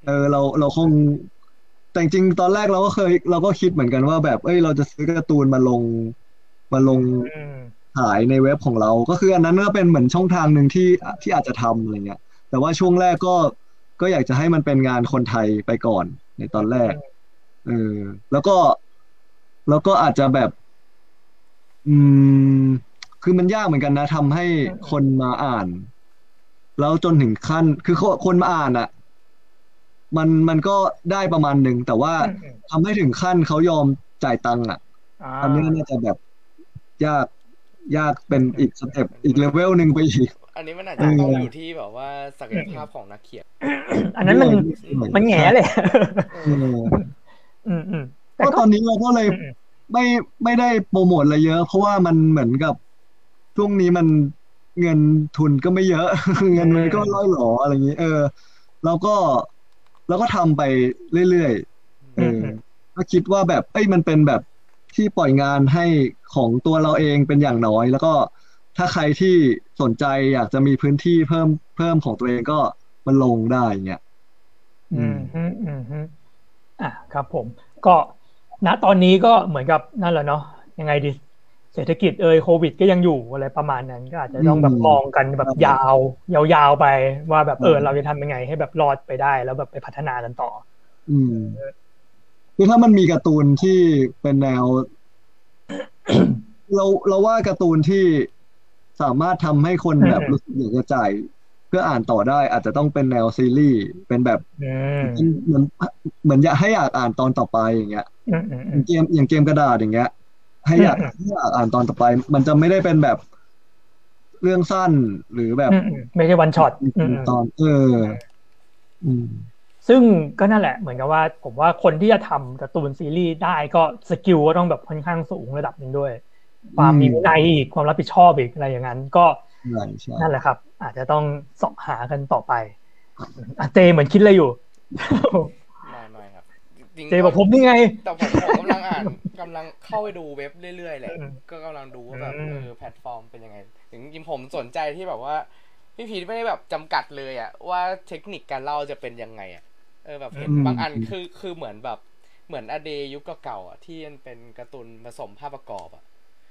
Speaker 2: เออเราเราคงแต่จริงๆตอนแรกเราก็เคย เราก็คิดเหมือนกันว่าแบบเอ้ยเราจะซื้อการ์ตูนมาลงมาลง
Speaker 1: อืม
Speaker 2: ขายในเว็บของเรา ก็คืออันนั้นก็เป็นเหมือนช่องทางหนึ่งที่ที่อาจจะทำอะไรเงี้ย แต่ว่าช่วงแรกก็ก็อยากจะให้มันเป็นงานคนไทยไปก่อนในตอนแรกเออแล้วก็ แล้วก็อาจจะแบบ อืม คือมันยากเหมือนกันนะทำให้คนมาอ่าน แล้วจนถึงขั้น คือคนคนมาอ่านอะมันมันก็ได้ประมาณหนึ่ง แต่ว่า
Speaker 1: อืมอืม
Speaker 2: ทำให้ถึงขั้นเขายอมจ่ายตังค์อะ
Speaker 1: อ่า
Speaker 2: อันนี้น่าจะแบบยากยากเป็นอีกสเต็ปอีกเลเวลหนึ่งไปอีก
Speaker 3: อันนี้มันอาจ
Speaker 2: เอ
Speaker 3: จะ
Speaker 2: อ
Speaker 3: ต้องอยู่ที่แบบว่าศักยภาพของนักเขียน
Speaker 1: อันนั้นมัน
Speaker 2: ด้วย
Speaker 1: มันแง่เลย
Speaker 2: เออ
Speaker 1: อืมอืมแต่
Speaker 2: ก็
Speaker 1: ก็
Speaker 2: ตอนนี้เราก็เลย
Speaker 1: อืมอืม
Speaker 2: ไม่ไม่ได้โปรโมทอะไรเยอะ เพราะว่ามันเหมือนกับช่วงนี้มันเงินทุนก็ไม่เยอะ เงินมันก็ล่อยหลออะไรอย่างนี้ เออแล้วก็เราก็ทำไปเรื่อยๆเอออก็คิดว่าแบบเอ้ยมันเป็นแบบที่ปล่อยงานให้ของตัวเราเองเป็นอย่างน้อย แล้วก็ถ้าใครที่สนใจอยากจะมีพื้นที่เพิ่มเพิ่มของตัวเองก็มันลงได้อย่างเงี้ย
Speaker 1: อืมอืมอืมอืมอะครับผม ก็ ณตอนนี้ก็เหมือนกับนั่นแหละเนาะยังไงดี เศรษฐกิจเอยโควิด ก็ยังอยู่อะไรประมาณนั้น ก็อาจจะต้องแบบ
Speaker 2: อืม
Speaker 1: มองกันแบบ
Speaker 2: ครับ
Speaker 1: ยาว ยาวๆไปว่าแบบเออ
Speaker 2: อืม
Speaker 1: เราจะทำยังไงให้แบบรอดไปได้แล้วแบบไปพัฒนากันต่อ
Speaker 2: อืมคือถ้ามันมีการ์ตูนที่เป็นแนว เราเราว่าการ์ตูนที่สามารถทำให้คนแบบ
Speaker 1: อืม
Speaker 2: รู้สึกอยากจะจ่ายเพื่ออ่านต่อได้อาจจะต้องเป็นแนวซีรีส์เป็นแบบ
Speaker 1: อืม
Speaker 2: เหมือนเหมือนอยากให้อยากอ่านตอนต่อไปอย่างเงี้ย
Speaker 1: อืมอืม
Speaker 2: อ
Speaker 1: อื
Speaker 2: ย่ามงเกมอย่างเกมกระดาษอย่างเงี้ย ให้อยาก
Speaker 1: อืม
Speaker 2: ให้อยากอ่านตอนต่อไป มันจะไม่ได้เป็นแบบเรื่องสั้นหรือแบบ
Speaker 1: อืมอืมไม่ใช่วันช็อตอืมอืม
Speaker 2: ตอนเอออืม
Speaker 1: ซึ่งก็นั่นแหละ เหมือนกับว่า ผมว่าคนที่จะทำการ์ตูนซีรีส์ได้ก็สกิลก็ต้องแบบค่อนข้างสูงระดับหนึ่งด้วย ความมีวินัยอีกความรับผิดชอบอีกอะไรอย่างนั้น ก็
Speaker 2: ใช่ใช่
Speaker 1: นั่นแหละครับ อาจจะต้องเสาะหากันต่อไปอะเจเหมือนคิดอะไรอยู่
Speaker 3: ไม่ไม่ครับจริงๆ
Speaker 1: เจบอกผมนี่ไง
Speaker 3: แต่ผมผมกำลังอ่านกำลังเข้าไปดูเว็บเรื่อยๆแหละ
Speaker 1: อืม
Speaker 3: ก็กำลังดูว่าแบบ
Speaker 1: อืม
Speaker 3: เออแพลตฟอร์มเป็นยังไง ถึงจริงๆผมสนใจที่แบบว่าพี่พีทไม่ได้แบบจำกัดเลยอะว่าเทคนิคการเล่าจะเป็นยังไงอะเออแบบเห็น
Speaker 2: อืม
Speaker 3: บางอันคือคือเหมือนแบบเหมือนอเดยุคเก่าๆอะที่มันเป็นการ์ตูนผสมภาพประกอบอะ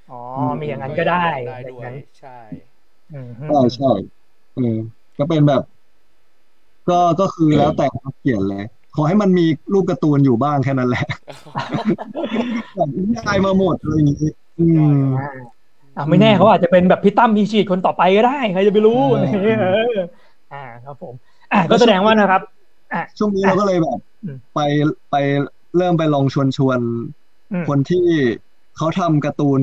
Speaker 1: อ๋อมีอย่างนั้นก็ได้
Speaker 3: ได้
Speaker 1: อะไรอ
Speaker 3: ด้
Speaker 1: ย่าง
Speaker 3: วย
Speaker 1: นั้น
Speaker 3: ใช่
Speaker 1: อืม
Speaker 2: ใช่ใช่ เออก็เป็นแบบ ก็ก็คือแล้วแต่นักเขียนเลย ขอให้มันมีรูปการ์ตูนอยู่บ้างแค่นั้นแหละแบบได้มาหมดอะไรอย่างงี้อืม
Speaker 1: อ่าอะไม่แน่เขาอาจจะเป็นแบบพี่ตั้มพีชีดคนต่อไปก็ได้ใครจะไปรู้
Speaker 2: เออ
Speaker 1: อะไรอย่างเงี้ยเอออ่าครับผม อะก็แสดงว่านะครับอะ
Speaker 2: ช่วงนี้เราก็เลยแบบ
Speaker 1: อืม
Speaker 2: ไปไปเริ่มไปลองชวนชวน
Speaker 1: อืม
Speaker 2: คนที่เขาทำการ์ตูน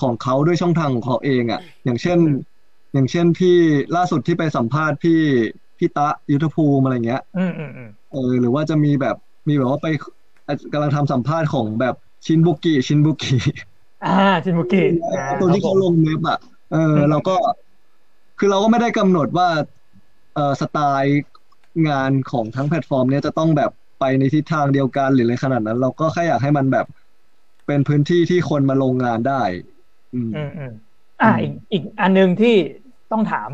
Speaker 2: ของเขาด้วยช่องทางของเขาเองอะ อย่างเช่น
Speaker 1: อืม
Speaker 2: อย่างเช่นพี่ล่าสุดที่ไปสัมภาษณ์พี่พี่ตะยุทธภูมิอะไรเงี้ย
Speaker 1: อืมอืมอืม
Speaker 2: เออหรือว่าจะมีแบบมีแบบว่าไปกำลังทำสัมภาษณ์ของแบบชินบุกิชินบุกิ
Speaker 1: อ่าชินบุกิอ่า
Speaker 2: ตัวที่
Speaker 1: ครับ
Speaker 2: เขา
Speaker 1: ผม
Speaker 2: ลงเว็บอะเออ
Speaker 1: อืม
Speaker 2: เราก็ คือเราก็ไม่ได้กำหนดว่าเออสไตล์งานของทั้งแพลตฟอร์ม เนี้ยจะต้องแบบไปในทิศทางเดียวกันหรืออะไรขนาดนั้น เราก็แค่อยากให้มันแบบเป็นพื้นที่ที่คนมาลงงานได้ อืม
Speaker 1: อืมอืมอ่าอีกอีกอันหนึ่งที่ ต้องถาม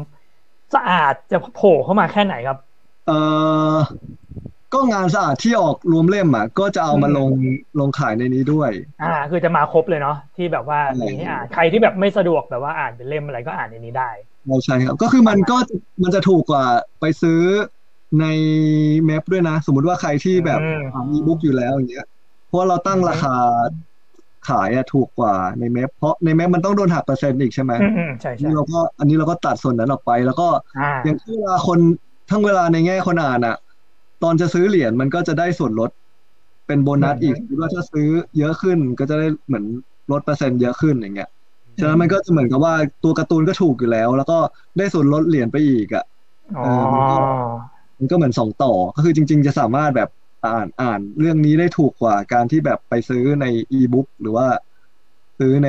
Speaker 1: สะอาดจะโผล่เข้ามาแค่ไหนครับ
Speaker 2: เออก็งานสะอาดที่ออกรวมเล่มอะ ก็จะเอามา
Speaker 1: อืม
Speaker 2: ลงลงขายในนี้ด้วย
Speaker 1: อ่า คือจะมาครบเลยเนาะที่แบบว่า
Speaker 2: ใช่
Speaker 1: มีให้อ่านใครที่แบบไม่สะดวกแบบว่าอ่านเป็นเล่มอะไรก็อ่านในนี้ได้
Speaker 2: ไม่ใช่ครับ ก็คือมันก็มันจะถูกกว่าไปซื้อในเมพด้วยนะ สมมุติว่าใครที่แบบ
Speaker 1: อืม
Speaker 2: อ่านอีบุ๊กอยู่แล้วอย่างเงี้ยเพราะว่าเราตั้งราคา ขายอะถูกกว่าในเมพเพราะในเมพมันต้องโดนหักเปอร์เซ็นต์อีกใช่ไหม
Speaker 1: อืมอืมใช่ใช่
Speaker 2: นี่เราก็อันนี้เราก็ตัดส่วนนั้นออกไป แล้วก็
Speaker 1: อ่า
Speaker 2: อย่างที่เวลาคนทั้งเวลาในแง่คนอ่านอะตอนจะซื้อเหรียญมันก็จะได้ส่วนลดเป็นโบนัสอีกหรือว่าถ้าซื้อเยอะขึ้นก็จะได้เหมือนลดเปอร์เซ็นต์เยอะขึ้นอย่างเงี้ยฉะนั้นมันก็จะเหมือนกับว่าตัวการ์ตูนก็ถูกอยู่แล้ว แล้วก็ได้ส่วนลดเหรียญไปอีกอะ
Speaker 1: อ๋อ
Speaker 2: เออมันก็มันก็เหมือนสองต่อก็คือจริง ๆ จะสามารถแบบ อ่านอ่านเรื่องนี้ได้ถูกกว่าการที่แบบไปซื้อในอีบุ๊กหรือว่าซื้อใน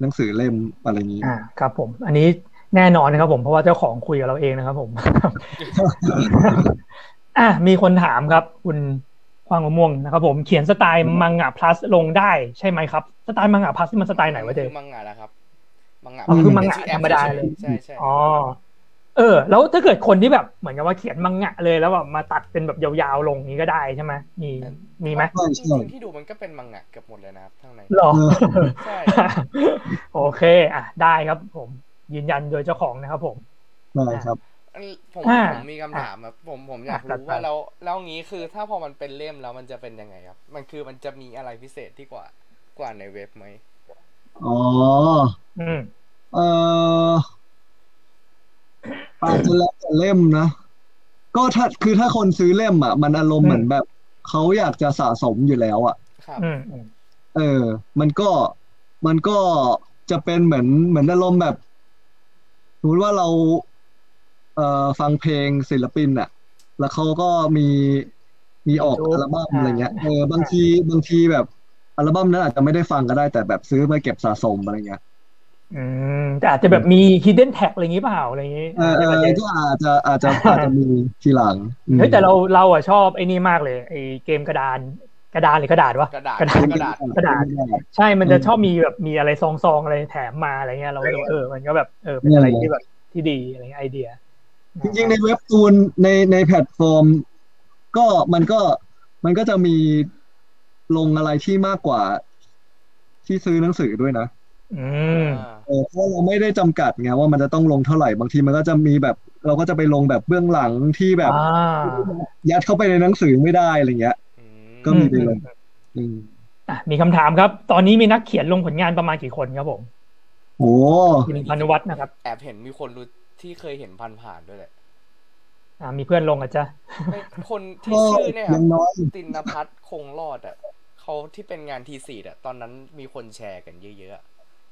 Speaker 2: หนังสือเล่มอะไรอย่างนี้
Speaker 1: อ่าครับ ผม อันนี้แน่นอนนะครับผมเพราะว่าเจ้าของคุยกับเราเองนะครับ ผม อะมีคนถามครับ คุณควางมะม่วงนะครับ ผมเขียนสไตล์มังงะพลัสลงได้ใช่ไหมครับ สไตล์มังงะพลัสนี่มันสไตล์ไหนวะเจ
Speaker 3: คือมังงะนะครับมังงะ
Speaker 1: อ๋อคือมังงะ
Speaker 3: เป็นชื่อแอ
Speaker 1: ธร
Speaker 3: ป
Speaker 1: รมดาเลย
Speaker 3: ใช่ใช่
Speaker 1: อ๋อ เออ แล้วถ้าเกิดคนที่แบบเหมือนกับว่าเขียนมังงะเลยแล้วแบบมาตัดเป็นแบบยาวๆลงนี้ก็ได้ใช่ไหมมีมีไหม
Speaker 2: ใช่
Speaker 3: จ
Speaker 2: ใช่
Speaker 3: ริงๆที่ดูมันก็เป็นมังงะเกือบหมดเลยนะครับข้างใน
Speaker 1: หรอ
Speaker 3: ใช่
Speaker 1: โอเค อะได้ครับ ผมยืนยันโดยเจ้าของนะครับผม
Speaker 2: ใช่ครับ
Speaker 3: อันผม
Speaker 1: อ่า
Speaker 3: ผมมีคำถามครับผมผมอยาก
Speaker 1: อะ
Speaker 3: รู้
Speaker 1: จัด
Speaker 3: ว่า
Speaker 1: ไป
Speaker 3: แล้วแล้วงี้คือถ้าพอมันเป็นเล่มแล้วมันจะเป็นยังไงครับ มันคือมันจะมีอะไรพิเศษที่กว่ากว่าในเว็บไหม
Speaker 2: อ๋อ
Speaker 1: อืม
Speaker 2: เออ อาจจะแล้วแต่เล่มนะ ก็ถ้าคือถ้าคนซื้อเล่มอะ มันอารมณ์เหมือนแบบเขาอยากจะสะสมอยู่แล้วอะ
Speaker 3: ครับ
Speaker 1: อืมอืม
Speaker 2: เออ มันก็มันก็จะเป็นเหมือนเหมือนอารมณ์แบบสมมติว่าเราเอ่อฟังเพลงศิลปินอะแล้วเขาก็มีมีออกอัลบั้มอะไรเงี้ยเออบางทีบางทีแบบอัลบั้มนั้นอาจจะไม่ได้ฟังก็ได้แต่แบบซื้อมาเก็บสะสมอะไรเงี้ย
Speaker 1: อืมแต่อาจจะแบบมี hidden tag อะไรอย่างนี้เปล่าอะไรอย่างนี้
Speaker 2: เออเอ
Speaker 1: ใช่
Speaker 2: อ
Speaker 1: ปะเจ๊
Speaker 2: ก็อาจจะอาจจะอาจจะมีทีหลังอืม
Speaker 1: เฮ้ยแต่เราเราอะชอบไอ้นี่มากเลยไอ้เกมกระดานกระดานหรือกระดาษวะ
Speaker 3: กระดาษ
Speaker 1: กระดาษ
Speaker 3: กระดาษ
Speaker 1: กระดาษใช่มันจะชอบมีแบบมีอะไรซองๆอะไรแถมมาอะไรเงี้ยเราก็ดูเออมันก็แบบเออเป็นอะไรที่แบบที่ดีอะไรเงี้ยไอเดีย
Speaker 2: จริงๆในเว็บตูนในในแพลตฟอร์ม ก็มันก็มันก็จะมีลงอะไรที่มากกว่า ที่ซื้อหนังสือด้วยนะ
Speaker 1: อืม
Speaker 3: อ่า
Speaker 2: เออเพราะเราไม่ได้จำกัดไงว่ามันจะต้องลงเท่าไหร่บางทีมันก็จะมีแบบ เราก็จะไปลงแบบเบื้องหลังที่แบบ
Speaker 1: อ่า
Speaker 2: ยัดเข้าไปในหนังสือไม่ได้อะไรเงี้ย
Speaker 3: อืม
Speaker 2: ก็มีไปลงอืม
Speaker 1: อะมีคำถามครับ ตอนนี้มีนักเขียนลงผลงานประมาณกี่คนครับผม
Speaker 2: โอ้
Speaker 1: คุณพานุวัฒน์นะครับ
Speaker 3: แอบเห็นมีคนรู้ที่เคยเห็นผ่านผ่านๆด้วยแหละ
Speaker 1: อ่ามีเพื่อนลงอะจ้ะ
Speaker 3: ไอ้คนที่
Speaker 2: ก็
Speaker 3: ชื่อเนี่ยค
Speaker 2: อ
Speaker 3: รับ
Speaker 2: ย่างน้อย
Speaker 3: ตินพัฒน์คงรอดอะเขาที่เป็นงานทีสีอะ ตอนนั้นมีคนแชร์กันเยอะๆอะ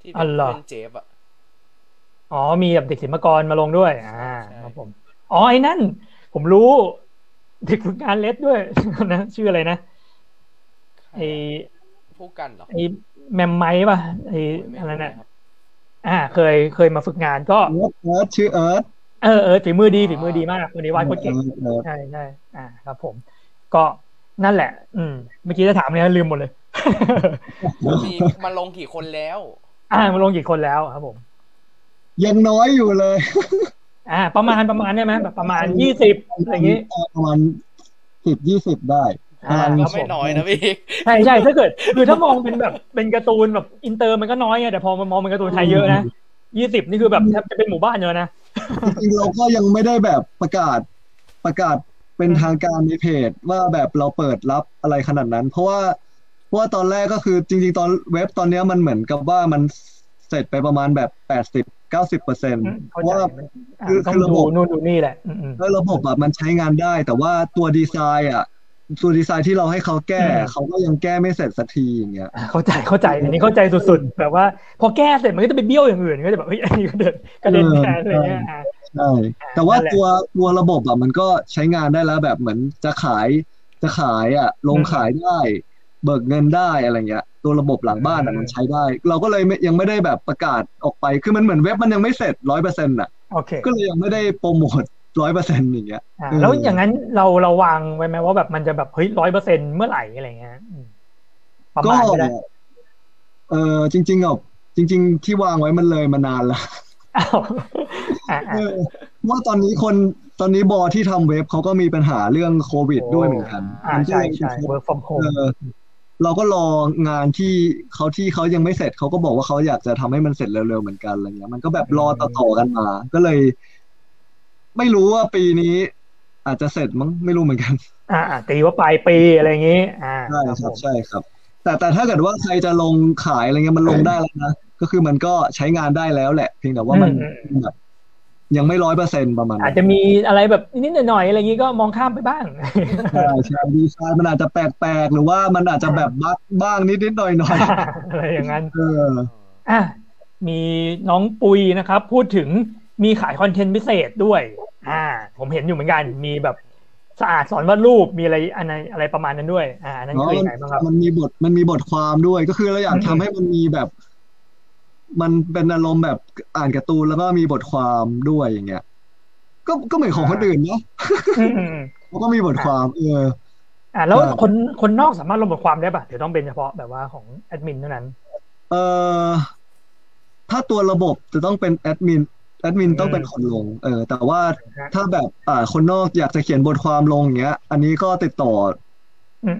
Speaker 3: ที่เป็นเพื่อนเจฟอะ
Speaker 1: อ๋อมีแบบเด็กศิลปากรมาลงด้วย อ่า
Speaker 3: ใช่
Speaker 1: ครับผม อ๋อไอ้นั่น ผมรู้ เด็กฝึกงานเลสด้วยนะชื่ออะไรนะไอ
Speaker 3: ผู้กันเหรอ
Speaker 1: ไอแมมไมป่ะไอ
Speaker 3: โอ้ยไม่
Speaker 1: อะไร
Speaker 3: รู้
Speaker 1: น่ะ
Speaker 3: เลยครับ
Speaker 1: อ่า เคยเคยมาฝึกงานก็
Speaker 2: เอิร์ธเอิร์ธชื่อเอิร์ธ
Speaker 1: เออเออฝีมือดีฝีมือดีมากคนนี้วาดโคตรเก่ง
Speaker 2: เอิร์ธเอิร์ธ
Speaker 1: ใช่ใช่อ่า ครับ ผม ก็นั่นแหละ อืม เมื่อกี้จะถามเนี่ยลืมหมดเลย
Speaker 3: มีมาลงกี่คนแล้ว
Speaker 1: อ่ามาลงกี่คนแล้วครับผม
Speaker 2: ยังน้อยอยู่เลย
Speaker 1: อ่า ประมาณประมาณได้ไหมแบบประมาณยี่สิบอะไรอย่างงี้
Speaker 2: ประมาณสิบยี่สิบได้
Speaker 1: อ่า
Speaker 2: อ่า
Speaker 3: ก็
Speaker 1: ครับผมก็
Speaker 3: ไม่น้อยนะพี่
Speaker 1: ใช่ใช่ถ้าเกิด คือถ้ามองเป็นแบบเป็นการ์ตูนแบบอินเตอร์มันก็น้อยไงแต่พอมามองเป็นการ์ตูนไทยเยอะนะยี่สิบนี่คือแบบแทบจะเป็นหมู่บ้านเยอะนะ
Speaker 2: จริงๆเราก็ยังไม่ได้แบบประกาศประกาศเป็นทางการในเพจว่าแบบเราเปิดรับอะไรขนาดนั้น เพราะว่าเพราะ ว่าตอนแรกก็คือจริง ๆ ตอนเว็บตอนเนี้ยมันเหมือนกับว่ามันเสร็จไปประมาณแบบแปดสิบเก้าสิบเปอร์เซ็นต์
Speaker 1: อืม
Speaker 2: เพ
Speaker 1: เข้า
Speaker 2: ราะ
Speaker 1: ใจ
Speaker 2: ว่า
Speaker 1: มันอ่า
Speaker 2: คือ
Speaker 1: ต้อง
Speaker 2: คือระ
Speaker 1: ดู
Speaker 2: บบ
Speaker 1: นู่นดูนี่แหละอืมอืม
Speaker 2: แล้วระบบอะมันใช้งานได้ แต่ว่าตัวดีไซน์อะตัวดีไซน์ที่เราให้เขาแก้
Speaker 1: อืม
Speaker 2: เขาก็ยังแก้ไม่เสร็จสักทีอย่างเงี้ย
Speaker 1: อ่าเข้าใจเข้าใจอันนี้เข้าใจสุดๆแบบว่า พอแก้เสร็จมันก็จะไปเบี้ยวอย่างอื่นก็จะแบบเฮ้ยอันนี้ก็เดินกระเด็นแทนอะไรเงี้ยอ่า
Speaker 2: ใช่แต่ว่า
Speaker 1: นั่นแหละ
Speaker 2: ตัวตัวระบบอะมันก็ใช้งานได้แล้วแบบเหมือนจะขายจะขายอะลง
Speaker 1: อืม
Speaker 2: ขายได้ เบิกเงินได้อะไรเงี้ย ตัวระบบหลังบ้านอะ
Speaker 1: อืม
Speaker 2: มันใช้ได้ เราก็เลยไม่ยังไม่ได้แบบประกาศออกไป คือมันเหมือนเว็บมันยังไม่เสร็จร้อยเปอร์เซ็นต์อะ
Speaker 1: โอเค
Speaker 2: ก็เลยยังไม่ได้โปรโมทร้อยเปอร์เซ็นต์อย่างเงี้ย
Speaker 1: อ่า
Speaker 2: เออ
Speaker 1: แล้วอย่างนั้นเราเราวางไว้ไหมว่าแบบมันจะแบบเฮ้ยร้อยเปอร์เซ็นเมื่อไหร่อะไรเงี้ยอืมประ
Speaker 2: ก็
Speaker 1: มาณก็ได้
Speaker 2: เออจริงๆอะจริง ๆ ที่วางไว้มันเลยมานานแล้ว
Speaker 1: อ้าวอ่า
Speaker 2: เอ
Speaker 1: อ่า
Speaker 2: อเพราะว่าตอนนี้คนตอนนี้บอที่ทำเว็บเขาก็มีปัญหาเรื่องโควิด
Speaker 1: โอ้
Speaker 2: ด้วยเหมือนกัน
Speaker 1: อ่า
Speaker 2: มันก็
Speaker 1: ใช่
Speaker 2: เลย
Speaker 1: ใช่ work from
Speaker 2: เอ
Speaker 1: home
Speaker 2: อ เราก็รองานที่เขาที่เขายังไม่เสร็จเขาก็บอกว่าเขาอยากจะทำให้มันเสร็จเร็วๆเหมือนกันอะไรเงี้ย มันก็แบบรอต่อๆกันมา ก็เลย ไม่รู้ว่าปีนี้ อาจจะเสร็จมั้งไม่รู้เหมือนกัน
Speaker 1: อ่าอ่าตีว่าปลายปีอะไรอย่างงี้ อ่า
Speaker 2: ใช่
Speaker 1: ครับ
Speaker 2: ค
Speaker 1: ผ
Speaker 2: รับ
Speaker 1: ม
Speaker 2: ใช่ครับ แต่แต่ถ้าเกิดว่าใครจะลงขายอะไรเงี้ยมันลงได้แล้วนะก็คือมันก็ใช้งานได้แล้วแหละ เพียงแต่ว่ามัน
Speaker 1: อืมอืม
Speaker 2: แบบ ยังไม่ร้อยเปอร์เซ็นต์ประมาณ
Speaker 1: อา
Speaker 2: นั้
Speaker 1: จ
Speaker 2: น
Speaker 1: จะมีอะไรแบบนิดๆหน่อยๆอะไรอย่างงี้ก็มองข้ามไปบ้าง
Speaker 2: ใช่ใช่ดีไซน์มันอาจจะแปลกๆ หรือว่ามันอาจจะแบบบั๊กบ้างนิดๆหน่อย
Speaker 1: อะไรอย่างนั้น
Speaker 2: ๆเออ
Speaker 1: อะมีน้องปุยนะครับ พูดถึงมีขายคอนเทนต์พิเศษด้วย อ่า ผมเห็นอยู่เหมือนกันมีแบบสะอาดสอนวาดรูปมีอะไรอะไรอะไรประมาณนั้นด้วย อ่าอันนั้น
Speaker 2: เนาะ
Speaker 1: คือ
Speaker 2: มั
Speaker 1: ยัง
Speaker 2: น
Speaker 1: ไงบ้างครับ
Speaker 2: มันมีบทมันมีบทความด้วยก็คือเราอยาก
Speaker 1: อืม
Speaker 2: ทำให้มันมีแบบ มันเป็นอารมณ์แบบอ่านการ์ตูนแล้วก็มีบทความด้วยอย่างเงี้ย ก็ก็เหมือนของคนอื่นเนาะ
Speaker 1: อืมอืมอืม
Speaker 2: เขาก็มีบทความ เออ
Speaker 1: อ่าแล้ว
Speaker 2: ใช่
Speaker 1: คนคนนอกสามารถลงบทความได้ปะเดี๋ยวต้องเป็นเฉพาะแบบว่าของแอดมินเท่านั้น
Speaker 2: เออถ้าตัวระบบจะต้องเป็นแอดมินแอดมินต้องเป็นคนลง เออ แต่ว่า
Speaker 1: ฮะ
Speaker 2: ถ้าแบบอ่าคนนอกอยากจะเขียนบทความลงอย่างเงี้ย อันนี้ก็ติดต่อ
Speaker 1: อืม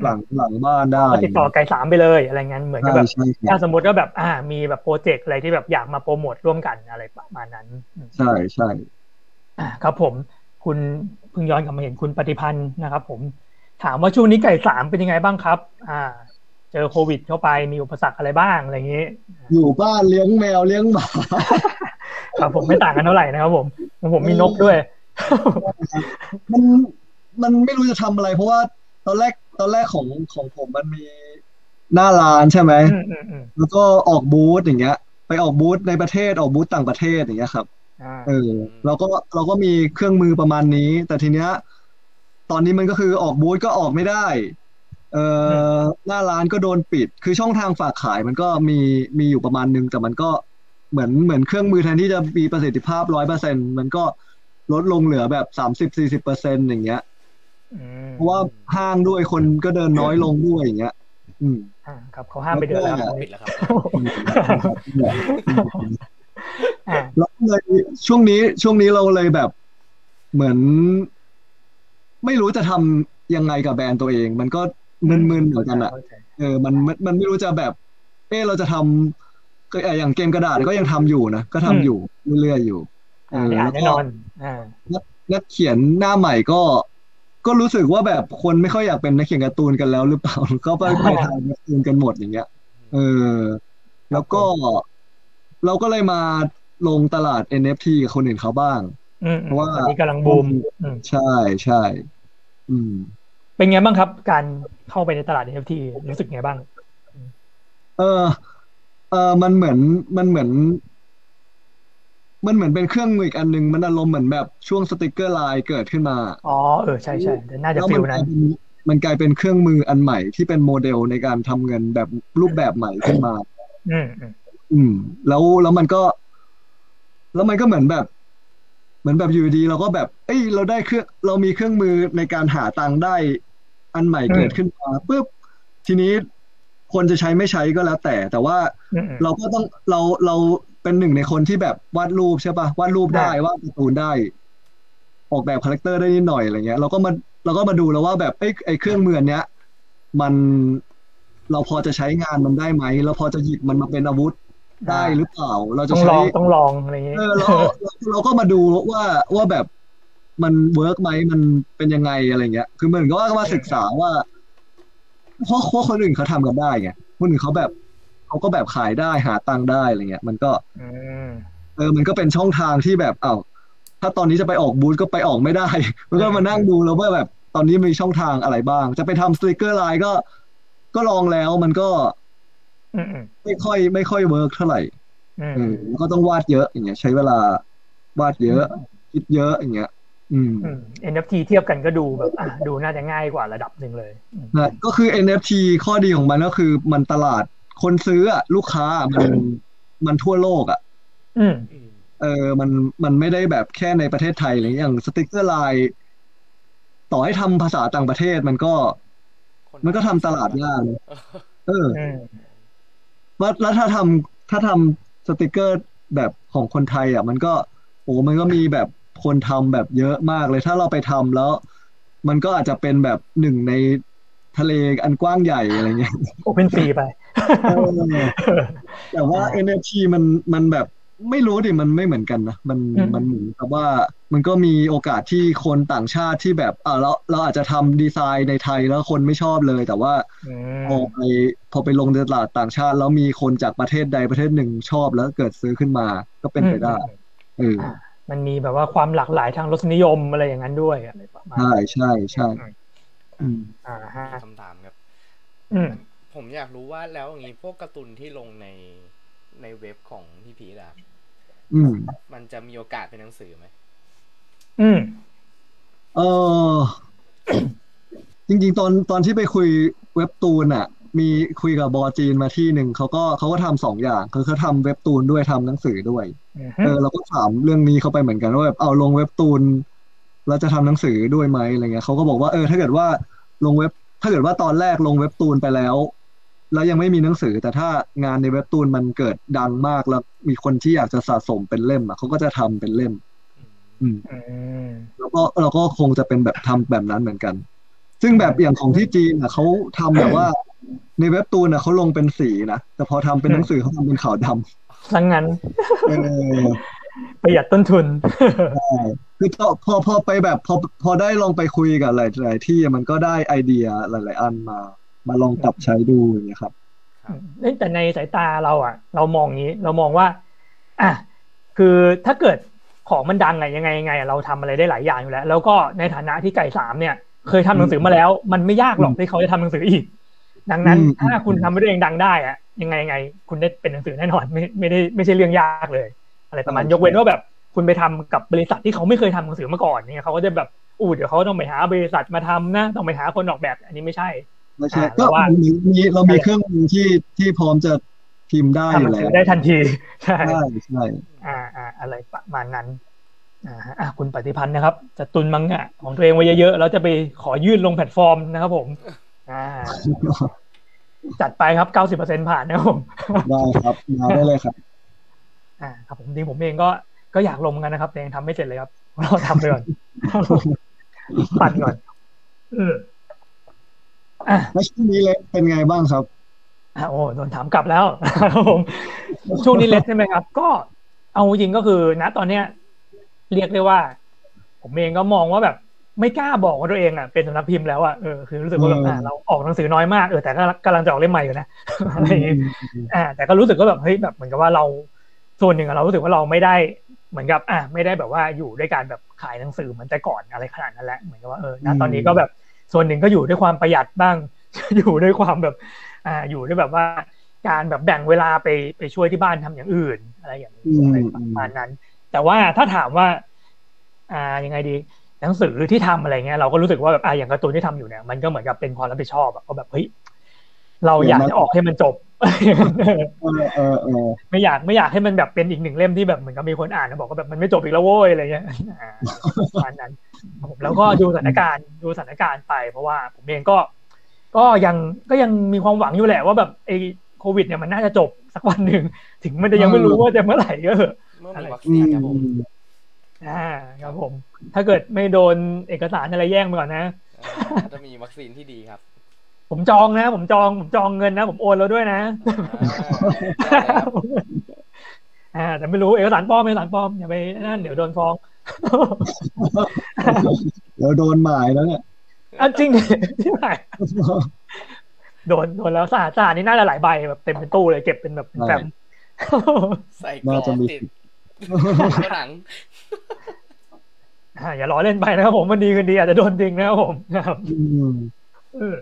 Speaker 2: หลังหลังบ้านได้
Speaker 1: ก็ติดต่อไกลสามไปเลยอะไรเงี้ยเหมือนกับ
Speaker 2: ใช่
Speaker 1: แบบ
Speaker 2: ใช่ครั
Speaker 1: ถ้า
Speaker 2: บ
Speaker 1: สมมติว่าแบบอ่ามีแบบโปรเจกต์อะไรที่แบบอยากมาโปรโมทร่วมกันอะไรประมาณนั้นอืม
Speaker 2: ใช่ใช่
Speaker 1: อ่าครับผมคุณเพิ่งย้อนกลับมาเห็นคุณปฏิพันธ์นะครับ ผมถามว่าช่วงนี้ไก่สามเป็นยังไงบ้างครับ อ่า เจอโควิดเข้าไปมีอุปสรรคอะไรบ้างอะไรอย่างนี้
Speaker 2: อยู่บ้านเลี้ยงแมวเลี้ยงหมา
Speaker 1: ครับผมไม่ต่างกันเท่าไหร่นะครับ ผมของผมมีนกด้วย
Speaker 2: มันมันไม่รู้จะทำอะไร เพราะว่า ตอนแรกตอนแรกของของผมมันมีหน้าร้านใช่ไหม
Speaker 1: อืมอืมอืม
Speaker 2: แล้วก็ออกบูธอย่างเงี้ย ไปออกบูธในประเทศออกบูธต่างประเทศอย่างเงี้ยครับ
Speaker 1: อ่า
Speaker 2: เออเราก็เราก็มีเครื่องมือประมาณนี้ แต่ทีเนี้ย ตอนนี้มันก็คือออกบูธก็ออกไม่ได้ เออหน้าร้านก็โดนปิด คือช่องทางฝากขายมันก็มีมีอยู่ประมาณนึง แต่มันก็เหมือนเหมือนเครื่องมือแทนที่จะมีประสิทธิภาพร้อยเปอร์เซ็นมันก็ลดลงเหลือแบบสามสิบสี่สิบเปอร์เซ็นอย่างเงี้ย
Speaker 1: อืม
Speaker 2: เพราะว่าห้างด้วยคนก็เดินน้อยลงด้วยอย่างเงี้ย อืม
Speaker 1: อ่าครับเขาห้ามไปเดินแล้ว
Speaker 2: แล้วก็
Speaker 3: ปิดแล้วครับ
Speaker 1: อ่า
Speaker 2: แล้วก็เลยช่วงนี้ช่วงนี้เราเลยแบบ เหมือน ไม่รู้จะทำยังไงกับแบรนด์ตัวเอง มันก็มึนๆเหมือนกันอะ
Speaker 1: เข้าใจ
Speaker 2: เออมันมันมันไม่รู้จะแบบ เออเราจะทำก็เอ่ออย่างเกมกระดาษก็ยังทำอยู่นะก็ทำอยู่เรื่อยๆอยู่เอ
Speaker 1: อ่า
Speaker 2: อ
Speaker 1: ได้อ่าน
Speaker 2: แล้ว
Speaker 1: แน่
Speaker 2: ก็
Speaker 1: นอนอ่า
Speaker 2: นักเขียนหน้าใหม่ก็ ก็รู้สึกว่าแบบคนไม่ค่อยอยากเป็นนักเขียนการ์ตูนกันแล้วหรือเปล่าก็ไปไปทางการ์ตูนกันหมดอย่างเงี้ย เออ แล้วก็เราก็เลยมาลงตลาด NFT กับคนอื่นเขาบ้าง
Speaker 1: อืม
Speaker 2: เพราะว่า
Speaker 1: ตอนนี้กำลังบูมอืม
Speaker 2: ใช่ใช่อืม
Speaker 1: เป็นไงบ้างครับ การเข้าไปในตลาด NFT รู้สึกไงบ้าง
Speaker 2: เออเออมันเหมือนมันเหมือน มันเหมือนเป็นเครื่องมืออีกอันหนึ่งมันอารมณ์เหมือนแบบช่วงสติกเกอร์ไลน์เกิดขึ้นมา
Speaker 1: อ๋อเออใช่ใช่แต่น่าจะ
Speaker 2: แล้ว
Speaker 1: ฟิ
Speaker 2: มั
Speaker 1: ล
Speaker 2: ก
Speaker 1: นั้
Speaker 2: ลานยเป็นมันกลายเป็นเครื่องมืออันใหม่ที่เป็นโมเดลในการทำเงินแบบรูปแบบใหม่ขึ้นมา
Speaker 1: อืมอืม
Speaker 2: อืม แล้วแล้วมันก็ แล้วมันก็เหมือนแบบ เหมือนแบบอยู่ดี เราก็แบบ เอ้ยเราได้เครื่อง เรามีเครื่องมือในการหาตังค์ได้ อันใหม่เกิดขึ้นมาปุ๊บทีนี้คนจะใช้ไม่ใช้ก็แล้วแต่ แต่ว่า
Speaker 1: อืมอืม
Speaker 2: เราก็ต้องเราเรา เป็นหนึ่งในคนที่แบบวาดรูปใช่ปะวาดรูปได้
Speaker 1: อ่าวา
Speaker 2: ดการ์ตูนได้ ออกแบบ character ได้นิดหน่อยอะไรเงี้ยเราก็มาเราก็มาดูแล้วว่าแบบไอ้ไอ้เครื่องมืออันเนี้ยมันเราพอจะใช้งานมันได้ไหมเราพอจะหยิบมันมาเป็นอาวุธได้หรือเปล่า เราจะ
Speaker 1: ต้องล
Speaker 2: ใช้
Speaker 1: ต้องลองอะไรอย่างเงี้ย
Speaker 2: เออเราเราเราก็มาดูว่าว่าแบบมัน work ไหมมันเป็นยังไงอะไรเงี้ย คือเหมือนก็ว่ามาศึกษาว่าเพราะเพราะคนอื่นเขาทำกันได้ไงคนอื่นเขาแบบ เขาก็แบบขายได้หาตังค์ได้อะไรเงี้ย มันก็
Speaker 1: อืม
Speaker 2: เออมันก็เป็นช่องทางที่แบบอ้าวถ้าตอนนี้จะไปออกบูธก็ไปออกไม่ได้ มันก็มานั่งดูแล้วว่าแบบตอนนี้มีช่องทางอะไรบ้าง จะไปทำสติกเกอร์ไลน์ก็ ก็ลองแล้วมันก็
Speaker 1: อืมอืม
Speaker 2: ไม่ค่อย ไม่ค่อย work เท่าไหร่
Speaker 1: อืม
Speaker 2: เออแล้วก็ต้องวาดเยอะอย่างเงี้ย ใช้เวลาวาดเยอะ คิดเยอะอย่างเงี้ย อืม
Speaker 1: อืม NFT เทียบกันก็ดูแบบอะดูน่าจะง่ายกว่าระดับหนึ่งเลยอืม
Speaker 2: นะก็คือ NFT ข้อดีของมันก็คือมันตลาด คนซื้ออะลูกค้าอะมันมันทั่วโลกอะ
Speaker 1: อืม
Speaker 3: อืม
Speaker 2: เออ มันมันไม่ได้แบบแค่ในประเทศไทยอะไรอย่างอย่างสติกเกอร์ไลน์ต่อให้ทำภาษาต่างประเทศมันก็
Speaker 3: คน
Speaker 2: มันก็ทำตลาดยากนะเออ
Speaker 1: อืม
Speaker 2: ว่าแล้วถ้าทำถ้าทำสติกเกอร์แบบของคนไทย อะ มันก็ โอ้มันก็มีแบบคนทำแบบเยอะมากเลย ถ้าเราไปทำแล้ว มันก็อาจจะเป็นแบบหนึ่งในทะเลอันกว้างใหญ่อะไรเงี้ย
Speaker 1: OpenSea ไป
Speaker 2: เออ แต่ว่า NFT มันมันแบบไม่รู้ดิมันไม่เหมือนกันนะมัน
Speaker 1: อืม
Speaker 2: มันเหมือนกับว่ามันก็มีโอกาสที่คนต่างชาติที่แบบอ่าเราเราอาจจะทำดีไซน์ในไทยแล้วคนไม่ชอบเลย แต่ว่า
Speaker 1: อืม
Speaker 2: พอไปพอไปลงในตลาดต่างชาติ แล้วมีคนจากประเทศใดประเทศหนึ่งชอบแล้วเกิดซื้อขึ้นมาก็เป็นไปได้เออ
Speaker 1: อ่ามันมีแบบว่าความหลากหลายทางรสนิยมอะไรอย่างนั้นด้วยอะไรประมาณ
Speaker 2: ใช่ใช่ใช่อืม
Speaker 1: อ่าฮะ
Speaker 3: คำถามครับ
Speaker 1: อืม
Speaker 3: ผมอยากรู้ว่าแล้วอย่างนี้พวกการ์ตูนที่ลงในในเว็บของพี่พีทอะ
Speaker 2: อืม
Speaker 3: มันจะมีโอกาสเป็นหนังสือไหม
Speaker 1: อืม
Speaker 2: เออจริงๆ ตอนตอนที่ไปคุยเว็บตูนอะ มีคุยกับบอจีนมาที่หนึ่งเขาก็เขาก็ทำสองอย่างคือเขาทำเว็บตูนด้วยทำหนังสือด้วย
Speaker 1: อืม
Speaker 2: เออเราก็ถามเรื่องนี้เขาไปเหมือนกันว่าแบบเอาลงเว็บตูนเราจะทำหนังสือด้วยไหมอะไรเงี้ยเขาก็บอกว่าเออถ้าเกิดว่าลงเว็บ ถ้าเกิดว่าตอนแรกลงเว็บตูนไปแล้ว แล้วยังไม่มีหนังสือ แต่ถ้างานในเว็บตูนมันเกิดดังมากแล้วมีคนที่อยากจะสะสมเป็นเล่มอะเขาก็จะทำเป็นเล่ม
Speaker 3: อืม
Speaker 2: อืม
Speaker 1: อืม
Speaker 2: แล้วก็เราก็คงจะเป็นแบบทำแบบนั้นเหมือนกัน ซึ่งแบบอย่างของที่จีนอะเขาทำแบบว่า ในเว็บตูนอะเขาลงเป็นสีนะแต่พอทำเป็นหนังสือเขาทำเป็นขาวดำ
Speaker 1: สังงั้น
Speaker 2: เออ
Speaker 1: ประหยัดต้นทุน
Speaker 2: ใช่คือพอพอพอไปแบบพอพอได้ลองไปคุยกับหลายหลายที่มันก็ได้ไอเดียหลาย ๆ อันมา มาลองปรับใช้ดูอย่างเงี้ยครับ
Speaker 1: เอ้ยแต่ในสายตาเราอะ เรามองงี้เรามองว่า อะคือถ้าเกิดของมันดังอะยังไงยังไงอะเราทำอะไรได้หลายอย่างอยู่แล้ว แล้วก็ในฐานะที่ไก่สามเนี่ย เคยทำหนังสือมาแล้ว มันไม่ยากหรอกที่เขาจะทำหนังสืออีก ดังนั้น
Speaker 2: อืม
Speaker 1: ถ้าคุณทำให้ตัวเองดังได้อะยังไงยังไง คุณได้เป็นหนังสือแน่นอนไม่ไม่ได้ไม่ใช่เรื่องยากเลย อะไรประมาณยกเว้นว่าแบบคุณไปทำกับบริษัทที่เขาไม่เคยทำหนังสือมาก่อนเนี่ยเขาก็จะแบบอู้เดี๋ยวเขาต้องไปหาบริษัทมาทำนะ ต้องไปหาคนออกแบบ อันนี้ไม่ใช่
Speaker 2: ไม่ใช่
Speaker 1: อ่า
Speaker 2: ก็
Speaker 1: แต่ว่า
Speaker 2: มีมีเรามีเครื่องมือที่ที่พร้อมจะพิมพ์ได้อ
Speaker 1: ทำห
Speaker 2: ยู่
Speaker 1: นัง
Speaker 2: แล้
Speaker 1: สื
Speaker 2: ว
Speaker 1: อได้ทันทีใช่
Speaker 2: ใช่ใช่
Speaker 1: อ่าอ่าอะไรประมาณนั้นอ่าฮะอะคุณปฏิพันธ์นะครับ จะตุนมังงะของตัวเองไว้เยอะๆแล้วจะไปขอยื่นลงแพลตฟอร์มนะครับผม อ่า จัดไปครับเก้าสิบเปอร์เซ็นผ่านนะครับผม
Speaker 2: ได้ครับมาได้เลยครับ
Speaker 1: อ่า ครับผมจริงผมเองก็ก็อยากลงเหมือนกันนะครับแต่ยังทำไม่เสร็จเลยครับ เราทำไปก่อนปั่นก่อน เอออะ
Speaker 2: แล้วช่วงนี้เลยเป็นไงบ้างครับ
Speaker 1: อะโอ้โดนถามกลับแล้วครับผมช่วงนี้เล็กใช่ไหมครับ ก็เอาจริงก็คือณตอนเนี้ย เรียกได้ว่า ผมเองก็มองว่าแบบ ไม่กล้าบอกว่าตัวเองอะเป็นสำนักพิมพ์แล้วอะเออคือรู้สึกว่าแบบ
Speaker 2: อืม
Speaker 1: อ่าเราออกหนังสือน้อยมากเออแต่ก็กำลังจะออกเล่มใหม่อยู่นะอะไรอย่างเงี้ยอ่า แต่ก็รู้สึกว่าแบบเฮ้ยแบบเหมือนกับว่าเราส่วนหนึ่งอะเรารู้สึกว่าเราไม่ได้เหมือนกับ อ่าไม่ได้แบบว่าอยู่ด้วยการแบบขายหนังสือเหมือนแต่ก่อนอะไรขนาดนั้นแหละเหมือนกับว่าเออณตอนนี้ก็แบบ ส่วนหนึ่งก็อยู่ด้วยความประหยัดบ้าง อยู่ด้วยความแบบอ่าอยู่ด้วยแบบว่าการแบบแบ่งเวลาไปไปช่วยที่บ้านทำอย่างอื่น อะไรอย่างนี้
Speaker 2: อืม
Speaker 1: อะไรประมาณนั้น แต่ว่าถ้าถามว่า อ่ายังไงดีหนังสือที่ทำอะไรเงี้ยเราก็รู้สึกว่าแบบอ่าอย่างการ์ตูนที่ทำอยู่เนี่ยมันก็เหมือนกับเป็นความรับผิดชอบอะก็แบบเฮ้ยเราอยากจะออกให้มันจบ
Speaker 2: เออเออเออ
Speaker 1: ไม่อยากไม่อยากให้มันแบบเป็นอีกหนึ่งเล่มที่แบบเหมือนกับมีคนอ่านแล้วบอกว่าแบบมันไม่จบอีกแล้วโว้ยอะไรเงี้ยอ่าประมาณนั้นครับผม แล้วก็ดูสถานการณ์ดูสถานการณ์ไป เพราะว่าผมเองก็ ก็ยังก็ยังมีความหวังอยู่แหละว่าแบบไอ้โควิดเนี่ยมันน่าจะจบสักวันหนึ่งถึงมันจะยังไม่รู้ว่าจะเมื่อไหร่ก็เถอะ
Speaker 3: เมื่อ
Speaker 1: อะไร
Speaker 3: มีวัค
Speaker 2: อื
Speaker 3: ซีน
Speaker 2: ม
Speaker 3: ครับผม
Speaker 1: อ่าครับผม ถ้าเกิดไม่โดนเอกสารอะไรแย่งไปก่อนนะ
Speaker 3: อ่าจะมีวัคซีนที่ดีครับ
Speaker 1: ผมจองนะ ผมจองผมจองเงินนะ ผมโอนแล้วด้วยนะ
Speaker 3: อ่าได้ครับ
Speaker 1: อ่าแต่ไม่รู้เอกสารปลอมเอกสารปลอมอย่าไปนั่นเดี๋ยวโดนฟ้อง
Speaker 2: เดี๋ยวโดนหมายแล้วเนี่ย
Speaker 1: อะจริงดิที่ไหนโดนโดนแล้วสาสานี่น่าจะหลายใบแบบเต็มเป็นตู้เลยเก็บเป็นแบบเป็นแฟ้ม
Speaker 3: ใส่กรอ
Speaker 2: น่าจะ
Speaker 3: บ
Speaker 2: มี
Speaker 3: ติดผนัง
Speaker 1: อ่าอย่าล้อเล่นไปนะครับผมมันดีกันดีอาจจะโดนจริงนะครับผมนะครับ
Speaker 2: อืม
Speaker 1: เออ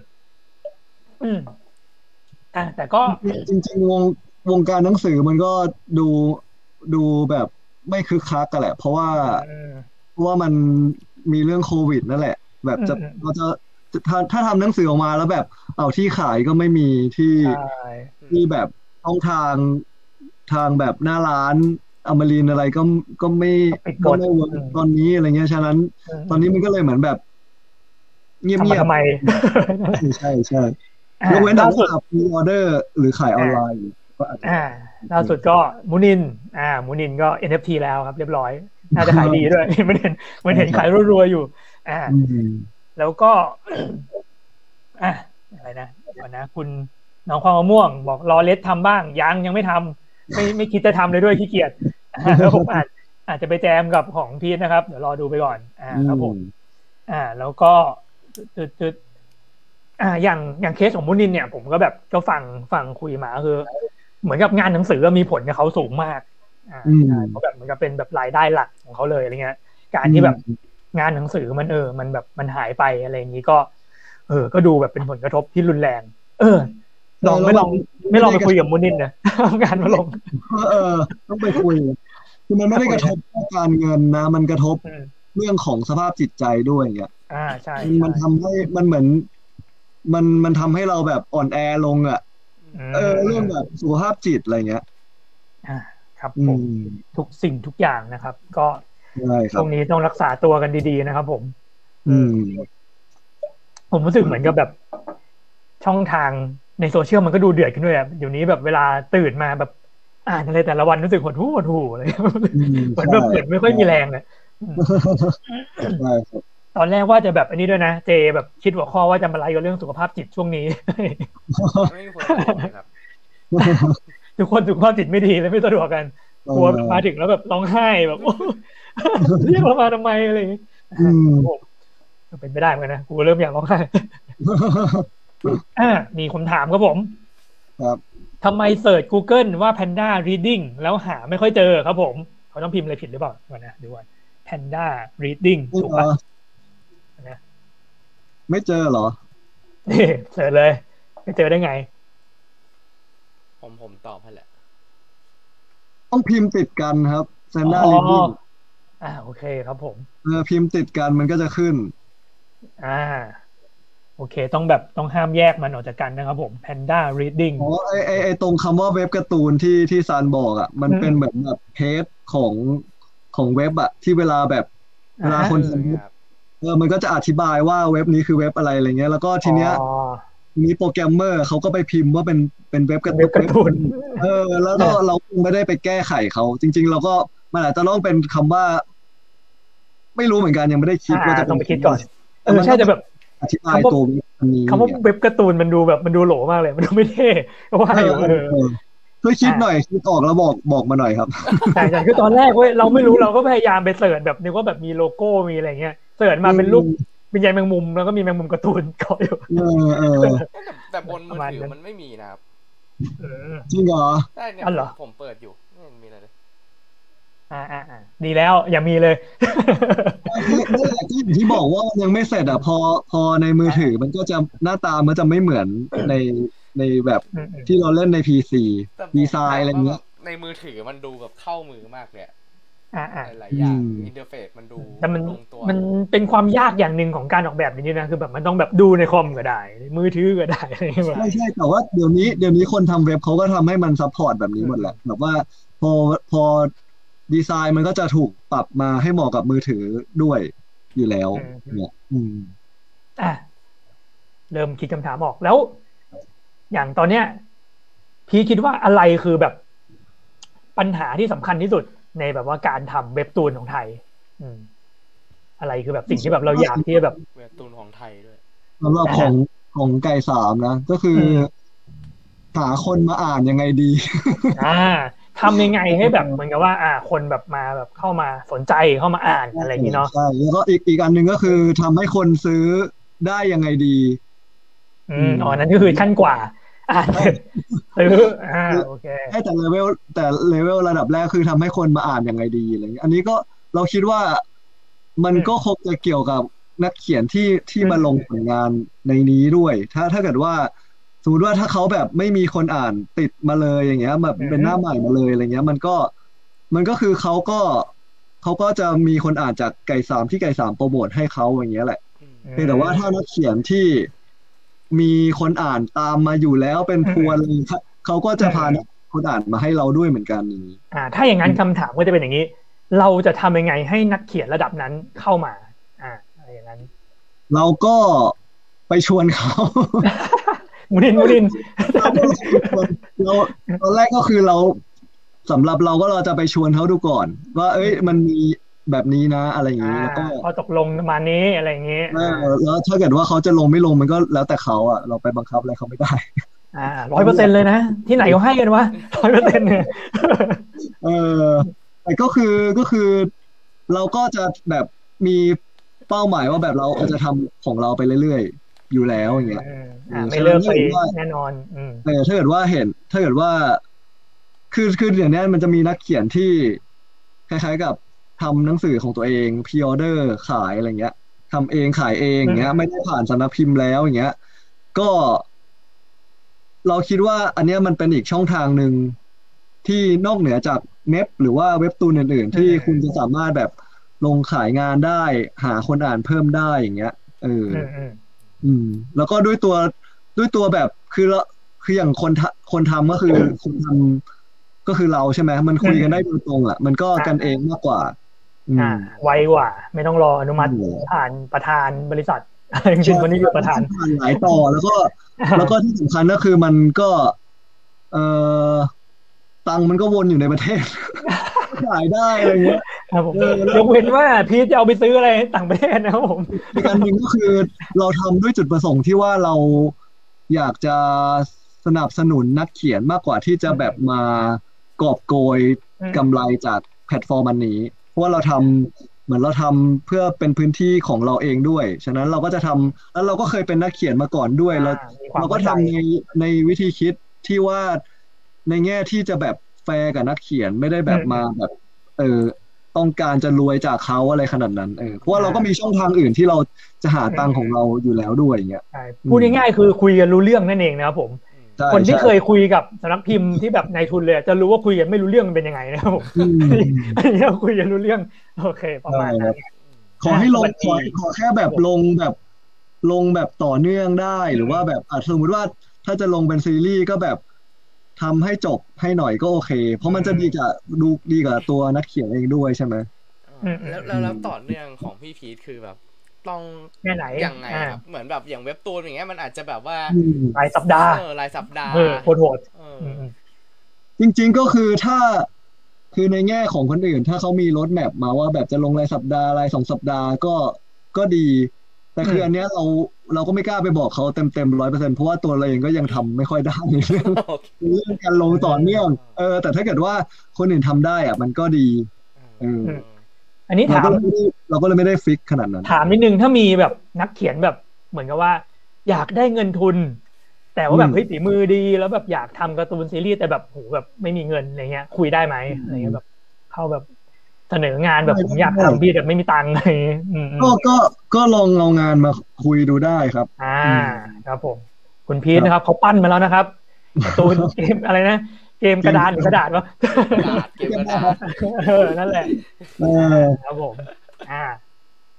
Speaker 1: อืมอะแต่ก็
Speaker 2: จริงๆวงวงการหนังสือมันก็ดูดูแบบ ไม่คึกคักกันแหละ เพราะว่า
Speaker 1: เออ
Speaker 2: เพราะว่ามันมีเรื่องโควิดนั่นแหละ แบบจะ
Speaker 1: อืมอืม
Speaker 2: เราจะจะถ้าถ้าทำหนังสือออกมาแล้วแบบ เอาที่ขายก็ไม่มีที่
Speaker 1: ใช่
Speaker 2: ที่แบบช่องทางทางแบบหน้าร้านอมรินทร์อะไรก็ก็
Speaker 1: ปิดก็
Speaker 2: ไม่ work ตอนนี้อะไรเงี้ยฉะนั้น ตอนนี้มันก็เลยเหมือนแบบ เงียบ
Speaker 1: ทำ
Speaker 2: เงี
Speaker 1: มาย
Speaker 2: บ
Speaker 1: ทำไม
Speaker 2: ใช่ใช่
Speaker 1: อะ
Speaker 2: ยกเว้นแต่
Speaker 1: ล่าสุด
Speaker 2: ว่ามีออเดอร์ หรือขายออนไลน์ก็อาจจะ
Speaker 1: อ่า ล่าสุดก็มูนิน อ่ามูนินก็ NFT แล้วครับ เรียบร้อย น่าจะขายดีด้วยมันเห็นมันเห็นขายรัวๆอยู่ อ่า
Speaker 2: อืม
Speaker 1: แล้วก็ อะอะไรนะเดี๋ยวนะ คุณน้องความมะม่วง บอกรอเลสทำบ้าง ยังยังไม่ทำไม่ไม่คิดจะทำเลยด้วยขี้เกียจอ่าแล้วผมอาจอาจจะไปแจมกับของพีทนะครับ เดี๋ยวรอดูไปก่อน อ่า ครับผม อ่า แล้วก็ตึดตึดอ่าอย่างอย่างเคสของมุนินเนี่ย ผมก็แบบก็ฟังฟังคุยมาคือ เหมือนกับงานหนังสือมีผลกับเขาสูงมากอ่า
Speaker 2: อืม
Speaker 1: ใช่เพราะแบบเหมือนกับเป็นแบบรายได้หลักของเขาเลยอะไรเงี้ย การที่แบบงานหนังสือมันเออ มันแบบมันหายไปอะไรอย่างนี้ก็ เออ ก็ดูแบบเป็นผลกระทบที่รุนแรง เออลองไม่ลองไม่ลองไปคุยกับมุนินนะเอางานมาลง
Speaker 2: เออ ต้องไปคุยคือมันไม่ได้กระทบแค่การเงินนะ มันกระทบ
Speaker 1: อืม
Speaker 2: เรื่องของสภาพจิตใจด้วยอย่างเงี้ย
Speaker 1: อ่าใช่
Speaker 2: มัน
Speaker 1: ใช่
Speaker 2: ทำให้มันเหมือน มันมันทำให้เราแบบอ่อนแอลงอะ
Speaker 1: ม
Speaker 2: เออเรื่องแบบสุขภาพจิตอะไรเงี้ย
Speaker 1: อ่าครับ
Speaker 2: อื
Speaker 1: ผม
Speaker 2: ม
Speaker 1: ทุกสิ่งทุกอย่างนะครับ ก็
Speaker 2: ใช่ค
Speaker 1: ต
Speaker 2: รั
Speaker 1: ร
Speaker 2: บ
Speaker 1: งนี้ต้องรักษาตัวกันดีๆนะครับ ผม
Speaker 2: อืม
Speaker 1: ผมรู้สึกเหมือนกับแบบ ช่องทางในโซเชียลมันก็ดูเดือดขึ้นด้วยอะเดี๋ยวนี้แบบเวลาตื่นมาแบบอ่านอะไรแต่ละวันรู้สึกหดหู่หดหู่อะไร
Speaker 2: อืม
Speaker 1: เหมือนแบบเหมือนไม่ค่อยมีแรงเลย
Speaker 2: ใช่ครับ
Speaker 1: ตอนแรกว่าจะแบบอันนี้ด้วยนะ เจแบบคิดหัวข้อว่าจะมาไลฟ์กับเรื่องสุขภาพจิตช่วงนี้
Speaker 3: ไม่มีคนสะดวกเลยครับ
Speaker 1: ทุกคนสุขภาพจิตไม่ดีเลยไม่สะดวกกันกลัวแบบมาถึงแล้วแบบร้องไห้แบบเรียกเรามาทำไมอะไรอย่างงี้
Speaker 2: อืม
Speaker 1: ผมเป็นไม่ได้เหมือนกันนะกูเริ่มอยากร้องไห้อ่ามีคนถามครับผม
Speaker 2: ครับ
Speaker 1: ทำไมเสิร์ช Google ว่า Panda Reading แล้วหาไม่ค่อยเจอครับผม เขาต้องพิมพ์อะไรผิดหรือเปล่าก่อนนะดูก่อน Panda Reading ถูกปะนะ
Speaker 2: ไม่เจอเหรอ
Speaker 1: นี่เสิร์ชเลย ไม่เจอได้ไง
Speaker 3: ผมผมตอบให้แหละ
Speaker 2: ต้องพิมพ์ติดกันครับแซนด้า
Speaker 1: อ๋อ
Speaker 2: ลิฟวิ่ง
Speaker 1: อ่าโอเคครับผม
Speaker 2: เออพิมพ์ติดกันมันก็จะขึ้น
Speaker 1: อ่า โอเค ต้องแบบต้องห้ามแยกมันออกจากกันนะครับผม Panda Reading
Speaker 2: อ๋อไอไอไอตรงคำว่าเว็บการ์ตูนที่ที่ซานบอกอะ มันเป็น
Speaker 1: อืม
Speaker 2: เหมือนแบบเพจของของเว็บอะ ที่เวลาแบบเวลา
Speaker 1: อ่า
Speaker 2: คน
Speaker 3: เออ
Speaker 2: ทำเว็บ
Speaker 3: ครับ
Speaker 2: เออมันก็จะอธิบายว่าเว็บนี้คือเว็บอะไรอะไรเงี้ย แล้วก็ทีเนี้ย
Speaker 1: อ๋อ
Speaker 2: มีโปรแกรมเมอร์เขาก็ไปพิมพ์ว่าเป็นเป็นเว็บการ์ตู
Speaker 1: เว็บการ์ตูน
Speaker 2: เออ แล้วก็เราไม่ได้ไปแก้ไขเขาจริง ๆ เราก็มันอาจจะต้องเป็นคำว่า ไม่รู้เหมือนกันยังไม่ได้คิดว่าจะ
Speaker 1: อ่าต้องไปคิดก่อนเอ
Speaker 2: แต่
Speaker 1: อ
Speaker 2: มัน
Speaker 1: ใช่แต่แบบ
Speaker 2: อธิบายตัวเว็บอันนี้
Speaker 1: คำว่า
Speaker 2: เนี่ย
Speaker 1: เว็บการ์ตูนมันดูแบบมันดูโหลมากเลย มันดูไม่เท่ก็ว่าอยู่เออ
Speaker 2: เออช่วยคิดหน่อยคิดออกแล้วบอกบอกมาหน่อยครับ
Speaker 1: ใช่ใช่คือตอนแรกเว้ยเราไม่รู้เราก็พยายามไปเสิร์ชแบบนึกว่าแบบมีโลโก้มีอะไรเงี้ยเสิร์ชมาเป็นรูปเป็นใยแมงมุมแล้วก็มีแมงมุมการ์ตูนเกาะอยู่
Speaker 2: เออเออ
Speaker 3: แต่แต่บนมือ
Speaker 1: ประมาณ
Speaker 3: ถื
Speaker 1: นั้
Speaker 3: อนมันไม่มีนะครับ
Speaker 1: เออ
Speaker 2: จริงเหรอ
Speaker 3: ได้เนี่ย
Speaker 1: อ๋อเหรอ
Speaker 3: ผมเปิดอยู่ไม่เห็นมีอะไรเลย
Speaker 1: อ่าอ่าอ่าดีแล้วอย่ามีเลย
Speaker 2: นั่นแหละที่ที่บอกว่ามันยังไม่เสร็จอะพอพอในมือถือมันก็จะหน้าตามันจะไม่เหมือนในในแบบ
Speaker 1: อืมอืม
Speaker 2: ที่เราเล่นใน PC
Speaker 3: แต่ผม
Speaker 2: ดีไซน์อะไรเงี้ย
Speaker 3: ว่าแบบในมือถือมันดูแบบเข้ามือมากเลยอะ
Speaker 1: อ่าอ่า
Speaker 3: หลายๆอย่าง
Speaker 2: อืม
Speaker 3: interface มันดู
Speaker 1: แต่มัน
Speaker 3: ลงตัว
Speaker 1: มันเป็นความยากอย่างหนึ่งของการออกแบบนี้นะคือแบบมันต้องแบบดูในคอมก็ได้ มือถือก็ได้อะไรอย่างเงี้ยแบบ
Speaker 2: ใช่ใช่แต่ว่าเดี๋ยวนี้เดี๋ยวนี้คนทำเว็บเขาก็ทำให้มัน support แบบนี้หมดแหละแบบว่าพอพอดีไซน์มันก็จะถูกปรับมาให้เหมาะกับมือถือด้วยอยู่แล้วเนี่ยอืม
Speaker 1: อะเริ่มคิดคำถามออกแล้ว อย่างตอนเนี้ย พี่คิดว่าอะไรคือแบบปัญหาที่สำคัญที่สุด ในแบบว่าการทำเว็บตูนของไทย อืม อะไรคือแบบสิ่งที่แบบเราอยากที่จะแบบ
Speaker 3: เว็บตูนของไทยด้วย
Speaker 2: สำหรับของของไก่สามนะ ก็คืออ
Speaker 1: ม
Speaker 2: หาคนมาอ่านยังไงดี
Speaker 1: อ่าทำยังไงให้แบบเหมือนกับว่า อ่า คนแบบมาแบบเข้ามาสนใจเข้ามาอ่านอะไรอย่างนี้เนาะ
Speaker 2: ใช่แล้วก็อีกอีกอันหนึ่งก็คือทำให้คนซื้อได้ยังไงดี
Speaker 1: อืมอ๋อนั่นก็คือขั้นกว่า อ่านเสร็จซื้ออ่าโอเค
Speaker 2: ให้แต่เลเวลแต่เลเวลระดับแรกคือทำให้คนมาอ่านยังไงดีอะไรเงี้ยอันนี้ก็เราคิดว่ามัน
Speaker 1: อืม
Speaker 2: ก็คงจะเกี่ยวกับนักเขียนที่ที่
Speaker 1: อืม
Speaker 2: มาลงผลงานในนี้ด้วย ถ้าถ้าเกิดว่าสมมติว่าถ้าเขาแบบไม่มีคนอ่านติดมาเลยอย่างเงี้ยแบบเป็นหน้าใหม่มาเลยอะไรเงี้ย มันก็มันก็คือเขาก็เขาก็จะมีคนอ่านจากไก่สามที่ไก่สามโปรโมทให้เขาอย่างเงี้ยแหละ
Speaker 3: อืม
Speaker 2: เพียงแต่ว่าถ้านักเขียนที่ มีคนอ่านตามมาอยู่แล้วเป็นพวนเลยเขาก็จะพานักคนอ่านมาให้เราด้วยเหมือนกันอย่างนี้
Speaker 1: อ่า ถ้าอย่างนั้นคำถามก็จะเป็นอย่างนี้ เราจะทำยังไงให้นักเขียนระดับนั้นเข้ามา อ่าอะไรอย่างนั้น
Speaker 2: เราก็ไปชวนเขา
Speaker 1: มูดินมูดิน
Speaker 2: เราตอนแรกก็คือเราสำหรับเราก็เราจะไปชวนเขาดูก่อน ว่า เอ้ย มันมี แบบนี้นะ อะไรอย่าง
Speaker 1: อ่า
Speaker 2: นี้แล้วก็
Speaker 1: พอตกลงประมาณนี้อะไรอย่างนี้
Speaker 2: เออแล้วถ้าเกิดว่าเขาจะลงไม่ลงมันก็แล้วแต่เขาอะ เราไปบังคับอะไรเขาไม่ได้
Speaker 1: อ่าร้อยเปอร์เซ็นเลยนะ ที่ไหนเขาให้กันวะร้อยเปอร์เซ็นเนี่ย
Speaker 2: เออแต่ก็คือก็คือ เราก็จะแบบมีเป้าหมายว่าแบบเราจะทำของเราไปเรื่อยๆ อยู่แล้วอย่างเงี้ย
Speaker 1: อืมอ่าไม่เลิกไปแน่นอนอืม
Speaker 2: เออถ้าเกิดว่าเห็น ถ้าเกิดว่า คือคือเดี๋ยวนี้มันจะมีนักเขียนที่คล้ายๆกับ ทำหนังสือของตัวเองพิออเดอร์ขายอะไรเงี้ยทำเองขายเองอย่างเงี้ย ไม่ได้ผ่านสำนักพิมพ์แล้วอย่างเงี้ย ก็ เราคิดว่า อันเนี้ยมันเป็นอีกช่องทางหนึ่งที่นอกเหนือจากเน็บหรือว่าเว็บตูนอื่น ๆ ที่คุณจะสามารถแบบลงขายงานได้ หาคนอ่านเพิ่มได้อย่างเงี้ยเออ
Speaker 1: อืมอืม
Speaker 2: อืมแล้วก็ด้วยตัวด้วยตัวแบบคือละคืออย่างคนทะคนทำก็คือคนทำก็คือเราใช่ไหมมันคุยกันได้โดยตรงอะ มันก็กันเองมากกว่า อื
Speaker 1: อ่ามไวกว่า ไม่ต้องรออนุมัติ
Speaker 2: อืม
Speaker 1: ผ่านประธานบริษัทจริงๆวันนี้คือประธาน
Speaker 2: ผ่านหลายต่อแล้วก็ แล้วก็ที่สำคัญก็คือมันก็ เอ่อตังค์มันก็วนอยู่ในประเทศขายได้อะไรเงี้ย
Speaker 1: ครับผม
Speaker 2: เออแล้ว
Speaker 1: ยกเว้นว่าพีทจะเอาไปซื้ออะไรต่างประเทศนะครับผม
Speaker 2: อีกอันหนึ่งก็คือเราทำด้วยจุดประสงค์ที่ว่าเราอยากจะสนับสนุนนักเขียนมากกว่าที่จะแบบมากอบโกย
Speaker 1: อืม
Speaker 2: กำไรจากแพลตฟอร์มอันนี้ เพราะว่าเราทำเหมือนเราทำเพื่อเป็นพื้นที่ของเราเองด้วย ฉะนั้นเราก็จะทำแล้วเราก็เคยเป็นนักเขียนมาก่อนด้วยแล้ว
Speaker 1: อ่ามีความ
Speaker 2: เราก็
Speaker 1: เข้า
Speaker 2: ทำ
Speaker 1: ใจ
Speaker 2: ในในวิธีคิดที่ว่าในแง่ที่จะแบบแฟร์กับนักเขียนไม่ได้แบบมาแบบ เออต้องการจะรวยจากเขาอะไรขนาดนั้นเออเพราะว่าเราก็มีช่องทางอื่นที่เราจะหาตังค์ของเราอยู่แล้วด้วยอย่างเงี้ย
Speaker 1: ใช่พูดง่ายๆคือคุยกันรู้เรื่องนั่นเองนะครับผม
Speaker 3: อืม
Speaker 2: ใช่
Speaker 1: คนที่
Speaker 2: ใช่
Speaker 1: เคยคุยกับสำนักพิมพ์ที่แบบนายทุนเลยจะรู้ว่าคุยกันไม่รู้เรื่องมันเป็นยังไงนะครับผม
Speaker 2: อืม
Speaker 1: อันนี้เราคุยกันรู้เรื่อง โอเค ประมาณนั้น
Speaker 2: ขอให้ลง
Speaker 1: สวัสดี
Speaker 2: ขอขอแค่แบบลงแบบลงแบบต่อเนื่องได้หรือว่าแบบอะสมมติว่าถ้าจะลงเป็นซีรีส์ก็แบบทำให้จบให้หน่อยก็โอเค เพราะมันจะดีกับดูดีกับตัวนักเขียนเองด้วยใช่ไหม
Speaker 1: อืม
Speaker 3: แล้วแล้วแล้วต่อเนื่องของพี่พีทคือแบบ ต้อง
Speaker 1: แค่ไหน
Speaker 3: ยังไง
Speaker 1: อ่า
Speaker 3: ครับเหมือนแบบอย่างเว็บตูนอย่างเงี้ยมันอาจจะแบบว่า
Speaker 2: อืม
Speaker 1: รายสัปดาห์
Speaker 3: เออรายสัปดาห์
Speaker 1: เออโหดโหด
Speaker 3: เออ
Speaker 1: อืมอืม
Speaker 2: จริง ๆก็คือถ้าคือในแง่ของคนอื่น ถ้าเขามีรถแมพมาว่าแบบจะลงรายสัปดาห์รายสองสัปดาห์ก็ก็ดี แต่คืออันเนี้ยเราเราก็ไม่กล้าไปบอกเขาเต็มเต็มร้อยเปอร์เซ็นเพราะว่าตัวเราเองก็ยังทำไม่ค่อยได้ในเรื่อง
Speaker 3: โอเค
Speaker 2: เรื่องการลงต่อเนื่องเออ แต่ถ้าเกิดว่าคนอื่นทำได้อะมันก็ดี เออ
Speaker 1: อันนี้
Speaker 2: เรา
Speaker 1: ถาม
Speaker 2: ก็เลยไม่ได้เราก็เลยไม่ได้ฟิกขนาดนั้น
Speaker 1: ถามนิดนึงถ้ามีแบบนักเขียนแบบเหมือนกับว่า อยากได้เงินทุน แต่ว่าแบบ
Speaker 2: อืม
Speaker 1: เฮ้ยฝีมือดีแล้วแบบอยากทำการ์ตูนซีรีส์แต่แบบโหแบบไม่มีเงินอะไรเงี้ย คุยได้ไหมอะไรเงี้ยแบบเข้าแบบเสนองานแบบผมอยากทำพี่แต่ไม่มีตังค์อะไรเงี้ยอืมอืม
Speaker 2: ก็ก็ก็ลองเอางานมาคุยดูได้ครับ
Speaker 1: อ่า
Speaker 2: อืม
Speaker 1: ครับผม คุณพีทนะครับเขาปั้นมาแล้วนะครับการ์ตูนเกมอะไรนะ เกมกระดานหรือกระดาษวะ
Speaker 3: กระดาษเก็บกระดาษ
Speaker 1: เออนั่นแหละ
Speaker 2: เออ
Speaker 1: ครับผม อ่า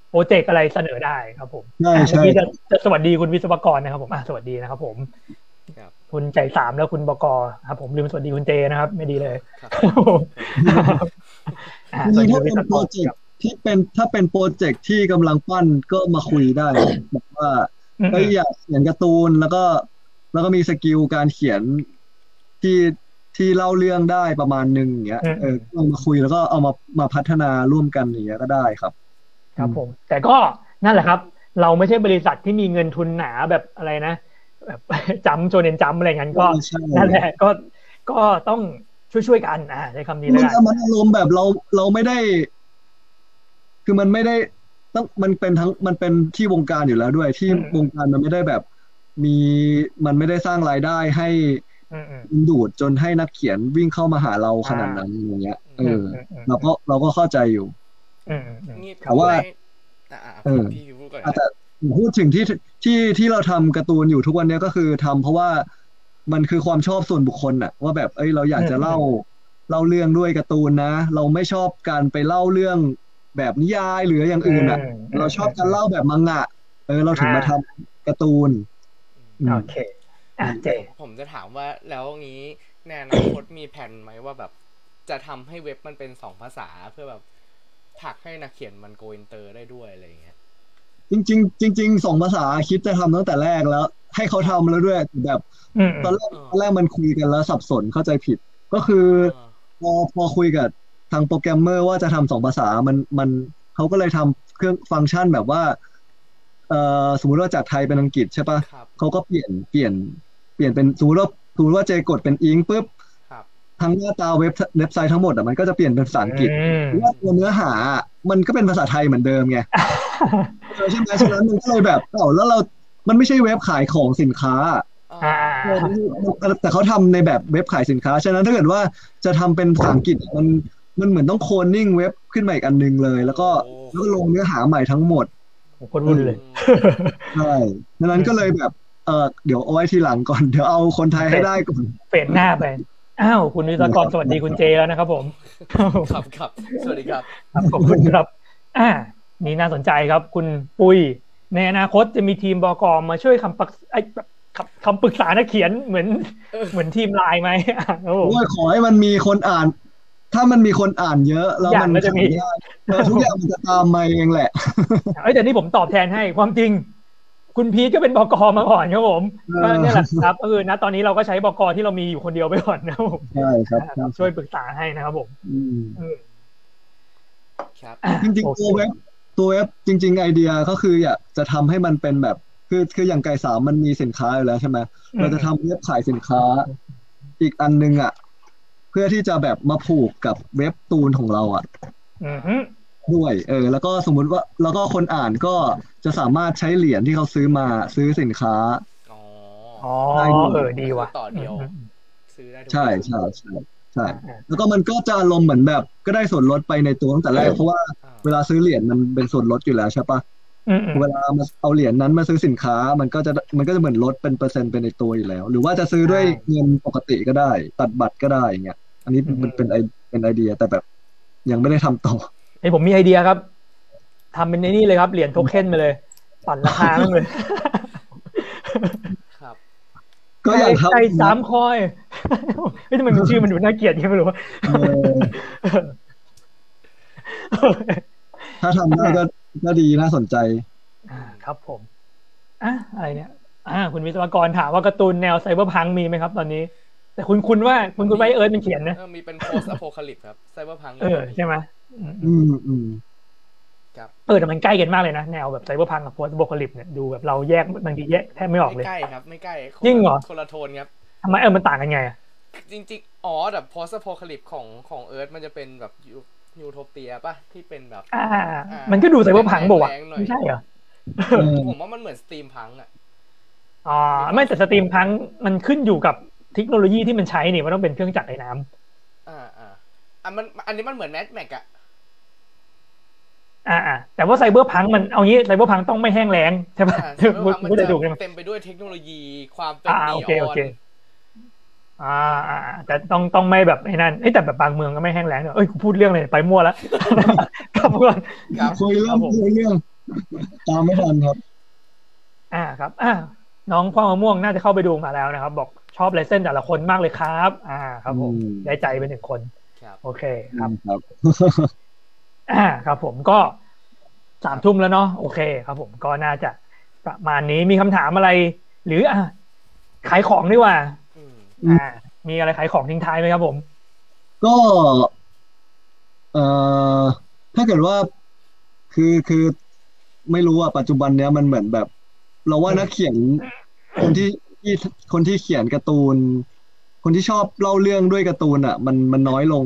Speaker 1: โปรเจกต์อะไรเสนอได้ครับผม
Speaker 2: ใช่
Speaker 1: อะ
Speaker 2: ใช่
Speaker 1: เมื่อกี้จะจะสวัสดีคุณวิศวกรนะครับผมอะสวัสดีนะครับผม
Speaker 3: ครับ
Speaker 1: คุณใจสามแล้วคุณบกครับ ผมลืมสวัสดีคุณเจนะครับ ไม่ดีเลย
Speaker 3: ครับ
Speaker 1: ครับผมอะส
Speaker 2: จ
Speaker 1: วัส
Speaker 2: ริง
Speaker 1: ดี
Speaker 2: ๆถ้า
Speaker 1: คุณ
Speaker 2: เป็
Speaker 1: วิศวกร
Speaker 2: นโปรเจกต์ที่เป็นถ้าเป็นโปรเจกต์ที่กำลังปั้นก็มาคุยได้แบบว่า
Speaker 1: อืม
Speaker 2: เอ้ยอยากเขียนการ์ตูนแล้วก็ แล้วก็มีสกิลการเขียนที่ ที่เล่าเรื่องได้ประมาณหนึ่งอย่างเงี้ยเออก็มาคุยแล้วก็เอามามาพัฒนาร่วมกันอย่างเงี้ยก็ได้ครับ
Speaker 1: ครับผม แต่ก็นั่นแหละครับ เราไม่ใช่บริษัทที่มีเงินทุนหนาแบบอะไรนะแบบจำโจเนนจำอะไรงั้นก็
Speaker 2: ใช่
Speaker 1: นั่นแหละก็ก็ต้องช่วยๆกันอ่าใช้คำนี้
Speaker 2: มั
Speaker 1: แล้ว
Speaker 2: น
Speaker 1: กัน
Speaker 2: มันอารมณ์แบบเราเราไม่ได้ คือมันไม่ได้ต้องมันเป็นทั้งมันเป็นที่วงการอยู่แล้วด้วย ที่วงการมันไม่ได้แบบ มีมันไม่ได้สร้างรายได้ให้
Speaker 1: อืมอืม
Speaker 2: ดึงดูดจนให้นักเขียนวิ่งเข้ามาหาเราขนาดนั้นอย่างเงี้ย เออ
Speaker 1: อืมอืม
Speaker 2: เราก็เราก็เข้าใจอยู่
Speaker 1: อืมอืมอืม
Speaker 3: นี่
Speaker 2: แต่ว่า
Speaker 3: ไม่อะอะ
Speaker 2: เออ
Speaker 3: พี่พูดก่อน
Speaker 2: อะแต่พูดถึงที่ที่ที่เราทำการ์ตูนอยู่ทุกวันเนี้ยก็คือทำเพราะว่ามันคือความชอบส่วนบุคคลอะว่าแบบเอ้ยเราอยากจะเล่าเล่าเรื่องด้วยการ์ตูนนะ เราไม่ชอบการไปเล่าเรื่องแบบนิยายหรืออย่างอื่นอะ
Speaker 1: ม
Speaker 2: เราชอบการเล่าแบบมังงะ เออเราถึงมาทำการ์ตูนอืม
Speaker 1: โอเคอะเจ
Speaker 3: ผมจะถามว่าแล้วงี้ในอนาคตมีแผนไหมว่าแบบจะทำให้เว็บมันเป็นสองภาษาเพื่อแบบผลักให้นักเขียนมัน go inter ได้ด้วยอะไรอย่างเงี้ย
Speaker 2: จริง ๆ จริงๆสองภาษาคิดจะทำตั้งแต่แรกแล้ว ให้เขาทำแล้วด้วยแบบ
Speaker 1: อืม
Speaker 2: ตอนแรกตอนแรกมันคุยกันแล้วสับสนเข้าใจผิด ก็คือพอพอคุยกับทางโปรแกรมเมอร์ว่าจะทำสองภาษามันมันเขาก็เลยทำเครื่องฟังก์ชันแบบว่าเอ่อสมมุติว่าจากไทยเป็นอังกฤษใช่ปะ
Speaker 3: ครับ
Speaker 2: เขาก็เปลี่ยนเปลี่ยน เปลี่ยนเป็นสมมติว่าสมมติว่าเจกดเป็นอิงปุ๊บ
Speaker 3: ครับ
Speaker 2: ทั้งหน้าตาเว็บเว็บไซต์ทั้งหมดอะมันก็จะเปลี่ยนเป็นภาษาอังกฤษ
Speaker 1: อืม
Speaker 2: เพราะว่าตัวเนื้อหา มันก็เป็นภาษาไทยเหมือนเดิมไงเออใช่ไหมฉะนั้นมันก็เลยแบบเอ้าแล้วเรา มันไม่ใช่เว็บขายของสินค้า
Speaker 1: อ่า
Speaker 2: เออแต่เขาทำในแบบเว็บขายสินค้า ฉะนั้นถ้าเกิดว่าจะทำเป็นภาษาอังกฤษมันมันเหมือนต้องโคลนนิ่งเว็บขึ้นมาอีกอันหนึงเลย แล้วก็แล้วก็ลงเนื้อหาใหม่ทั้งหมด
Speaker 1: โหโคตรวุ่นเลย
Speaker 2: ใช่ฉะนั้นก็เลยแบบ เออเดี๋ยวเอาไว้ทีหลังก่อน เดี๋ยวเอาคนไทยให้ได้ก่อน
Speaker 1: เฟดหน้าไป อ้าว คุณวิศวกรสวัสดีคุณเจแล้วนะครับผม
Speaker 3: ครับครับ สวัสดีครับ
Speaker 1: ครับขอบคุณครับ อ่า นี่น่าสนใจครับ คุณปุ้ย ในอนาคตจะมีทีมบกมาช่วยคำปรึกไอ้คำคำปรึกษานักเขียนเหมือน
Speaker 3: เออ
Speaker 1: เหมือนทีมไลน์ไหมอะครับผม
Speaker 2: โอ้ยขอให้มันมีคนอ่าน ถ้ามันมีคนอ่านเยอะ แล้ว
Speaker 1: อย่าง
Speaker 2: มัน
Speaker 1: ก็จะมี
Speaker 2: ขายได้เออทุกอย่างมันจะตามมาเองแหละ
Speaker 1: เอ้ยแต่นี่ผมตอบแทนให้ความจริง คุณพีทก็เป็นบกมาก่อนครับผม
Speaker 2: เออ
Speaker 1: ก็เนี่ยแหละครับก็คือณตอนนี้เราก็ใช้บกที่เรามีอยู่คนเดียวไปก่อนนะครับผม
Speaker 2: ใช่ครับ
Speaker 1: ครับช่วยปรึกษาให้นะครับผม
Speaker 2: อืม
Speaker 1: อืม
Speaker 3: ครับ
Speaker 1: อะ
Speaker 2: จริง
Speaker 1: โอ
Speaker 2: ๆ
Speaker 1: เค
Speaker 2: ตัวเว็บตัวเว็บจริง ๆ ไอเดียก็คืออยากจะทำให้มันเป็นแบบคือคืออย่างไก่สามมันมีสินค้าอยู่แล้วใช่ไหมเราจะทำเว็บขายสินค้า อีกอันนึงอะ เพื่อที่จะแบบมาผูกกับเว็บตูนของเราอะ
Speaker 1: อือฮึ
Speaker 2: ด้วย เออ แล้วก็สมมุติว่า แล้วก็คนอ่านก็จะสามารถใช้เหรียญที่เขาซื้อมาซื้อสินค้า
Speaker 3: อ๋อ
Speaker 1: อ๋อ
Speaker 2: ได้ดู
Speaker 1: เออ ดีว่ะ
Speaker 3: ต่อเดียว
Speaker 1: อืม
Speaker 3: ซื้อได้ทุก
Speaker 2: ใช่
Speaker 3: อย่าง
Speaker 2: ใช่ใช่ใช่
Speaker 1: อ่า
Speaker 2: แล้วก็มันก็จะอารมณ์เหมือนแบบ ก็ได้ส่วนลดไปในตัวตั้งแต่แรก เพราะว่า
Speaker 3: อ่า
Speaker 2: เวลาซื้อเหรียญมันเป็นส่วนลดอยู่แล้วใช่ปะ
Speaker 1: อืมอืม
Speaker 2: เวลามาเอาเหรียญนั้นมาซื้อสินค้า มันก็จะมันก็จะเหมือนลดเป็นเปอร์เซ็นต์ไปในตัวอยู่แล้ว หรือว่าจะซื้อด้วยเงินปกติก็ได้ ตัดบัตรก็ได้อย่างเงี้ย อันนี้มันเป็นไอเป็นไอเดียแต่แบบยังไม่ได้ทำต่อ
Speaker 1: ไอยผมมีไอเดียครับทำเป็นในนี่เลยครับ เหรียญโทเค็นไปเลย ปั่นราคามันเลย
Speaker 3: ครับ
Speaker 2: ก็อยากทำ
Speaker 1: ใจสามคอยเฮ้ยทำไมมันชื่อมันดูน่าเกลียดยังไม่รู้ว่า
Speaker 2: เออถ้าทำได้ก็ก็ดีน่าสนใจ
Speaker 1: อ่าครับผมอะอะไรเนี่ยอ่าคุณวิศวกรถามว่าการ์ตูนแนว cyberpunk มีไหมครับ ตอนนี้ แต่คุณคุณว่าคุณคุณไว้เอิร์ธมันเขียนนะ
Speaker 3: เออมีเป็น post apocalypse ครับ cyberpunk เอ
Speaker 1: อใช่ไหม อืม
Speaker 2: อืมอืม
Speaker 3: ครับ
Speaker 1: เออแต่มันใกล้กันมากเลยนะ แนวแบบ cyberpunk กับ post apocalypse เนี่ยดูแบบเราแยกบางทีแยกแทบไม่ออกเล
Speaker 3: ไม่
Speaker 1: ย
Speaker 3: ใกล้ครับ ไม่ใกล้คนละ
Speaker 1: จริงเหรอ
Speaker 3: คนละโทนครับ
Speaker 1: ทำไมเออมันต่างกันไงอะ
Speaker 3: จริงๆ อ๋อแต่ post apocalypse ของของเอิร์ธมันจะเป็นแบบยูโทเปียป่ะ ที่เป็นแบบ
Speaker 1: อ่า
Speaker 3: อ่า
Speaker 1: มันก็ดูไซเบอร์พังบอกว่าวะ
Speaker 3: แรงๆหน่อย
Speaker 1: ไม่ใช่เหรอ
Speaker 2: เออ
Speaker 3: ผมว่ามันเหมือนสตรีมพังอะ
Speaker 1: อ๋อไม่แต่สตรีมพังมันขึ้นอยู่กับเทคโนโลยีที่มันใช้นี่มันต้องเป็นเครื่องจักรไอ้น้ำ
Speaker 3: อ่าอ่าอะมันอันนี้มันเหมือนแม d แม็กอะ
Speaker 1: อ่าอ่าแต่ว่าไซเบอร์พังมันเอางี้ไซเบอร์พังต้องไม่แห้งแล้งใช่ปะ
Speaker 3: อ่า Cyberpunk มัน
Speaker 1: พูด
Speaker 3: จะ
Speaker 1: ได้ถูกใช่ไหม
Speaker 3: เต็มไปด้วยเทคโนโลยีความเป็น
Speaker 1: อ่า
Speaker 3: นี
Speaker 1: โอ
Speaker 3: อ
Speaker 1: เคโอ
Speaker 3: อน
Speaker 1: เคอ่าอ่าอ่าแต่ต้องต้องไม่แบบไอ้นั่นเอ้ยแต่แบบบางเมืองก็ไม่แห้งแล้งเนี่ยเอ้ยกูพูดเรื่องเลยไปมั่วแล้วครับก่อน
Speaker 3: ครับ
Speaker 2: คุยเรื่อง
Speaker 1: ครับผม
Speaker 2: คุยเรื่องตามไม่ทันครับ
Speaker 1: อ่าครับ อ่าน้องพ่อมะม่วงน่าจะเข้าไปดูมาแล้วนะครับ บอกชอบลายเส้นแต่ละคนมากเลยครับ อ่า ครับผม
Speaker 2: อืม
Speaker 1: ได้ใจไปหนึ่งคน
Speaker 3: ครับ
Speaker 1: โอเคครับ
Speaker 2: ครับ
Speaker 1: อ่าครับผมก็สามทุ่มแล้วเนาะโอเคครับผมก็น่าจะประมาณนี้มีคำถามอะไร หรืออะขายของดีกว่า
Speaker 3: อืม
Speaker 1: อ่า มีอะไรขายของทิ้งท้ายไหมครับผม
Speaker 2: ก็เอ่อถ้าเกิดว่าคือคือไม่รู้อะปัจจุบันเนี้ยมันเหมือนแบบ เราว่านักเขียนคนที่ที่คนที่เขียนการ์ตูน คนที่ชอบเล่าเรื่องด้วยการ์ตูนอะ มันมันน้อยลง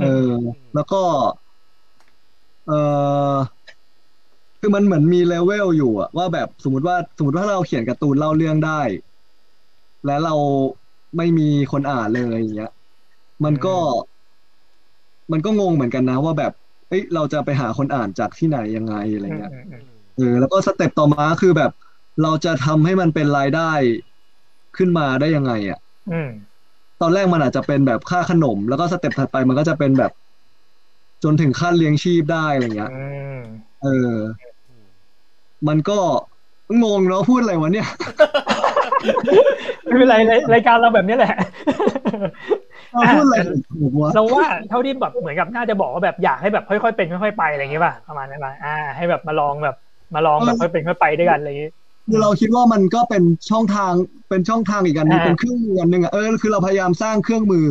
Speaker 2: เออ แล้วก็ เออคือมันเหมือนมีเลเวลอยู่อะว่าแบบสมมติว่าสมมติว่าเราเขียนการ์ตูนเล่าเรื่องได้ และเราไม่มีคนอ่านเลยอย่างเงี้ย มันก็ มันก็งงเหมือนกันนะ ว่าแบบเอ้ยเราจะไปหาคนอ่านจากที่ไหนยังไงอะไรเงี้ย
Speaker 1: อืมอืม
Speaker 2: เออแล้วก็ step ต่อมาคือแบบ เราจะทำให้มันเป็นรายได้ขึ้นมาได้ยังไงอะ
Speaker 1: อืม
Speaker 2: ตอนแรกมันอาจจะเป็นแบบค่าขนม แล้วก็ step ถัดไปมันก็จะเป็นแบบ จนถึงขั้นเลี้ยงชีพได้อะไรเงี้ย
Speaker 1: อืม
Speaker 2: เออ มันก็งงเนาะพูดอะไรวะเนี่ย
Speaker 1: ไม่เป็นไรรายรายการเราแบบนี้แหละ
Speaker 2: เราพูดอะไรถูกวะ
Speaker 1: เราว่าเท่าที่แบบเหมือนกับน่าจะบอกว่าแบบอยากให้แบบค่อยๆเป็นค่อยๆไปอะไรอย่างเงี้ยป่ะประมาณนั้นป่ะอ่า ให้แบบมาลองแบบมาลองแบบค่อยเป็นค่อยไปด้วยกันอะไรอย่างงี้
Speaker 2: คือเราคิดว่ามันก็เป็นช่องทางเป็นช่องทางอีกอันหนึง
Speaker 1: อ่า
Speaker 2: เป็นเครื่องมืออันหนึ่งอะเออคือเราพยายามสร้างเครื่องมือ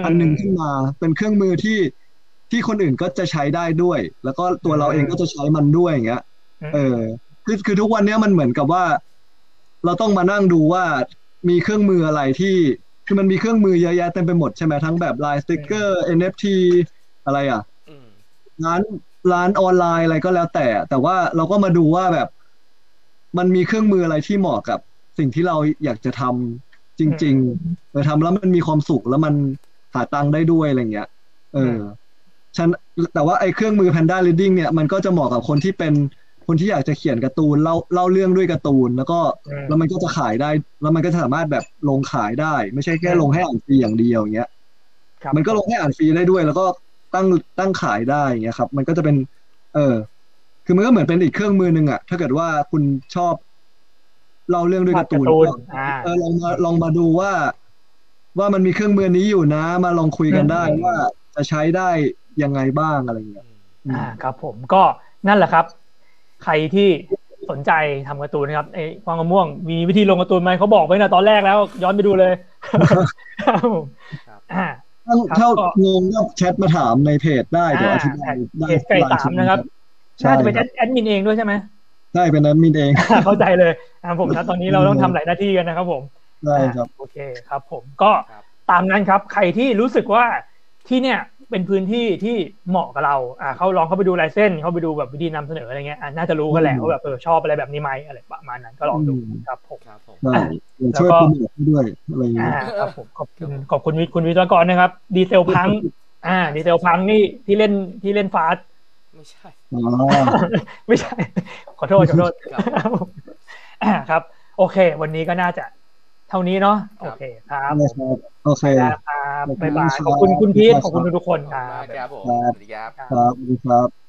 Speaker 1: ม
Speaker 2: อันหนึ่งขึ้นมา เป็นเครื่องมือที่ ที่คนอื่นก็จะใช้ได้ด้วย แล้วก็ตัวเราเองก็จะใช้มันด้วยอย่างเงี้ย เออ คือคือทุกวันเนี้ยมันเหมือนกับว่า เราต้องมานั่งดูว่ามีเครื่องมืออะไรที่ คือมันมีเครื่องมือเยอะแยะเต็มไปหมดใช่ไหมทั้งแบบลายสติกเกอร์ NFT อะไรอะ
Speaker 3: อืม
Speaker 2: ร้านร้านออนไลน์อะไรก็แล้วแต่ แต่ว่าเราก็มาดูว่าแบบ มันมีเครื่องมืออะไรที่เหมาะกับ สิ่งที่เราอยากจะทำจริงๆเออทำแล้วมันมีความสุขแล้วมันหาตังค์ได้ด้วยอะไรเงี้ย เออ ฉันแต่ว่าไอ้เครื่องมือ Panda Reading เนี่ยมันก็จะเหมาะกับคนที่เป็นคนที่อยากจะเขียนการ์ตูนเล่าเล่าเรื่องด้วยการ์ตูน แล้วก็
Speaker 1: อืม
Speaker 2: แล้วมันก็จะขายได้ แล้วมันก็จะสามารถแบบลงขายได้ ไม่ใช่แค่ลงให้อ่านฟรีอย่างเดียวอย่างเงี้ย
Speaker 1: ครับ
Speaker 2: มันก็ลงให้อ่านฟรีได้ด้วย แล้วก็ตั้งตั้งขายได้อย่างเงี้ยครับ มันก็จะเป็น เออคือมันก็เหมือนเป็นอีกเครื่องมือหนึ่งอะถ้าเกิดว่าคุณชอบเล่าเรื่องด้วยการ์ตูน
Speaker 1: วาดการ์ตูน
Speaker 2: ก็
Speaker 1: อ่า
Speaker 2: เออลองมาลองมาดูว่า ว่ามันมีเครื่องมือนี้อยู่นะ มาลองคุยกันได้
Speaker 1: อืม
Speaker 2: ว่าจะใช้ได้ ยังไงบ้างอะไรเงี้ย
Speaker 1: อ่าครับ ผมก็นั่นแหละครับ ใครที่สนใจทำการ์ตูนนะครับไอ้ควางมะม่วง มีวิธีลงการ์ตูนไหมเขาบอกไว้นะตอนแรกแล้ว ย้อนไปดูเลยครับผม
Speaker 3: ครับ
Speaker 1: อ่า
Speaker 2: ถ้า
Speaker 1: ครับ
Speaker 2: ถ้า
Speaker 1: ก็
Speaker 2: งงก็แชทมาถามในเพจได้เดี๋ยวอธิบายได้
Speaker 1: เพจไก่สามนะครับ
Speaker 2: ใช่
Speaker 1: น่าจะเป็น
Speaker 2: ครับ
Speaker 1: แอดมินเองด้วยใช่ไหม
Speaker 2: ได้เป็นแอดมินเอง
Speaker 1: เข้าใจเลยอ่าผมนะตอนนี้เราต้องทำหลายหน้าที่กันนะครับ ผม
Speaker 2: ได้ครับ
Speaker 1: อ่าโอเคครับ ผมก็
Speaker 3: ครับ
Speaker 1: ตามนั้นครับ ใครที่รู้สึกว่าที่เนี่ย เป็นพื้นที่ที่เหมาะกับเราอ่าเขาลองเข้าไปดูลายเส้นเขาไปดูแบบวิธีนำเสนออะไรเงี้ยอ่าน่าจะรู้กันแหละ
Speaker 2: อืม
Speaker 1: ว่าแบบเออชอบอะไรแบบนี้ไหมอะไรประมาณนั้นก็ลองดู
Speaker 2: อืม
Speaker 1: ครับผม
Speaker 3: ครับผม
Speaker 2: ได้เดี๋ยวช่วย
Speaker 1: แล้วก็
Speaker 2: โปรโมทให้ด้วยอะไรอย่างเงี้
Speaker 1: อ่ายครับผมขอบคุณขอบคุณวิคุณวิศวกรนะครับ ดีเซลพัง อ่า ดีเซลพังนี่ที่เล่นที่เล่นฟาส
Speaker 3: ไม่ใช่
Speaker 2: อ๋อ
Speaker 1: ไม่ใช่ ขอโทษขอโทษ
Speaker 3: ครับ
Speaker 1: อ่าครับ โอเค วันนี้ก็น่าจะ เท่านี้เนาะโอเคครับ
Speaker 2: ได้ครับโอเค
Speaker 1: ครับบ๊ายบาย
Speaker 2: ขอบคุณ
Speaker 1: ขอบคุณคุณพีท
Speaker 2: ครับ
Speaker 1: ขอบคุณทุกๆคน
Speaker 3: ขอบ
Speaker 1: ค
Speaker 3: คุณ
Speaker 1: รับ
Speaker 3: มากครับผม
Speaker 2: ครับ
Speaker 3: สวัสดีครับ
Speaker 2: ครับสวัสดีครับ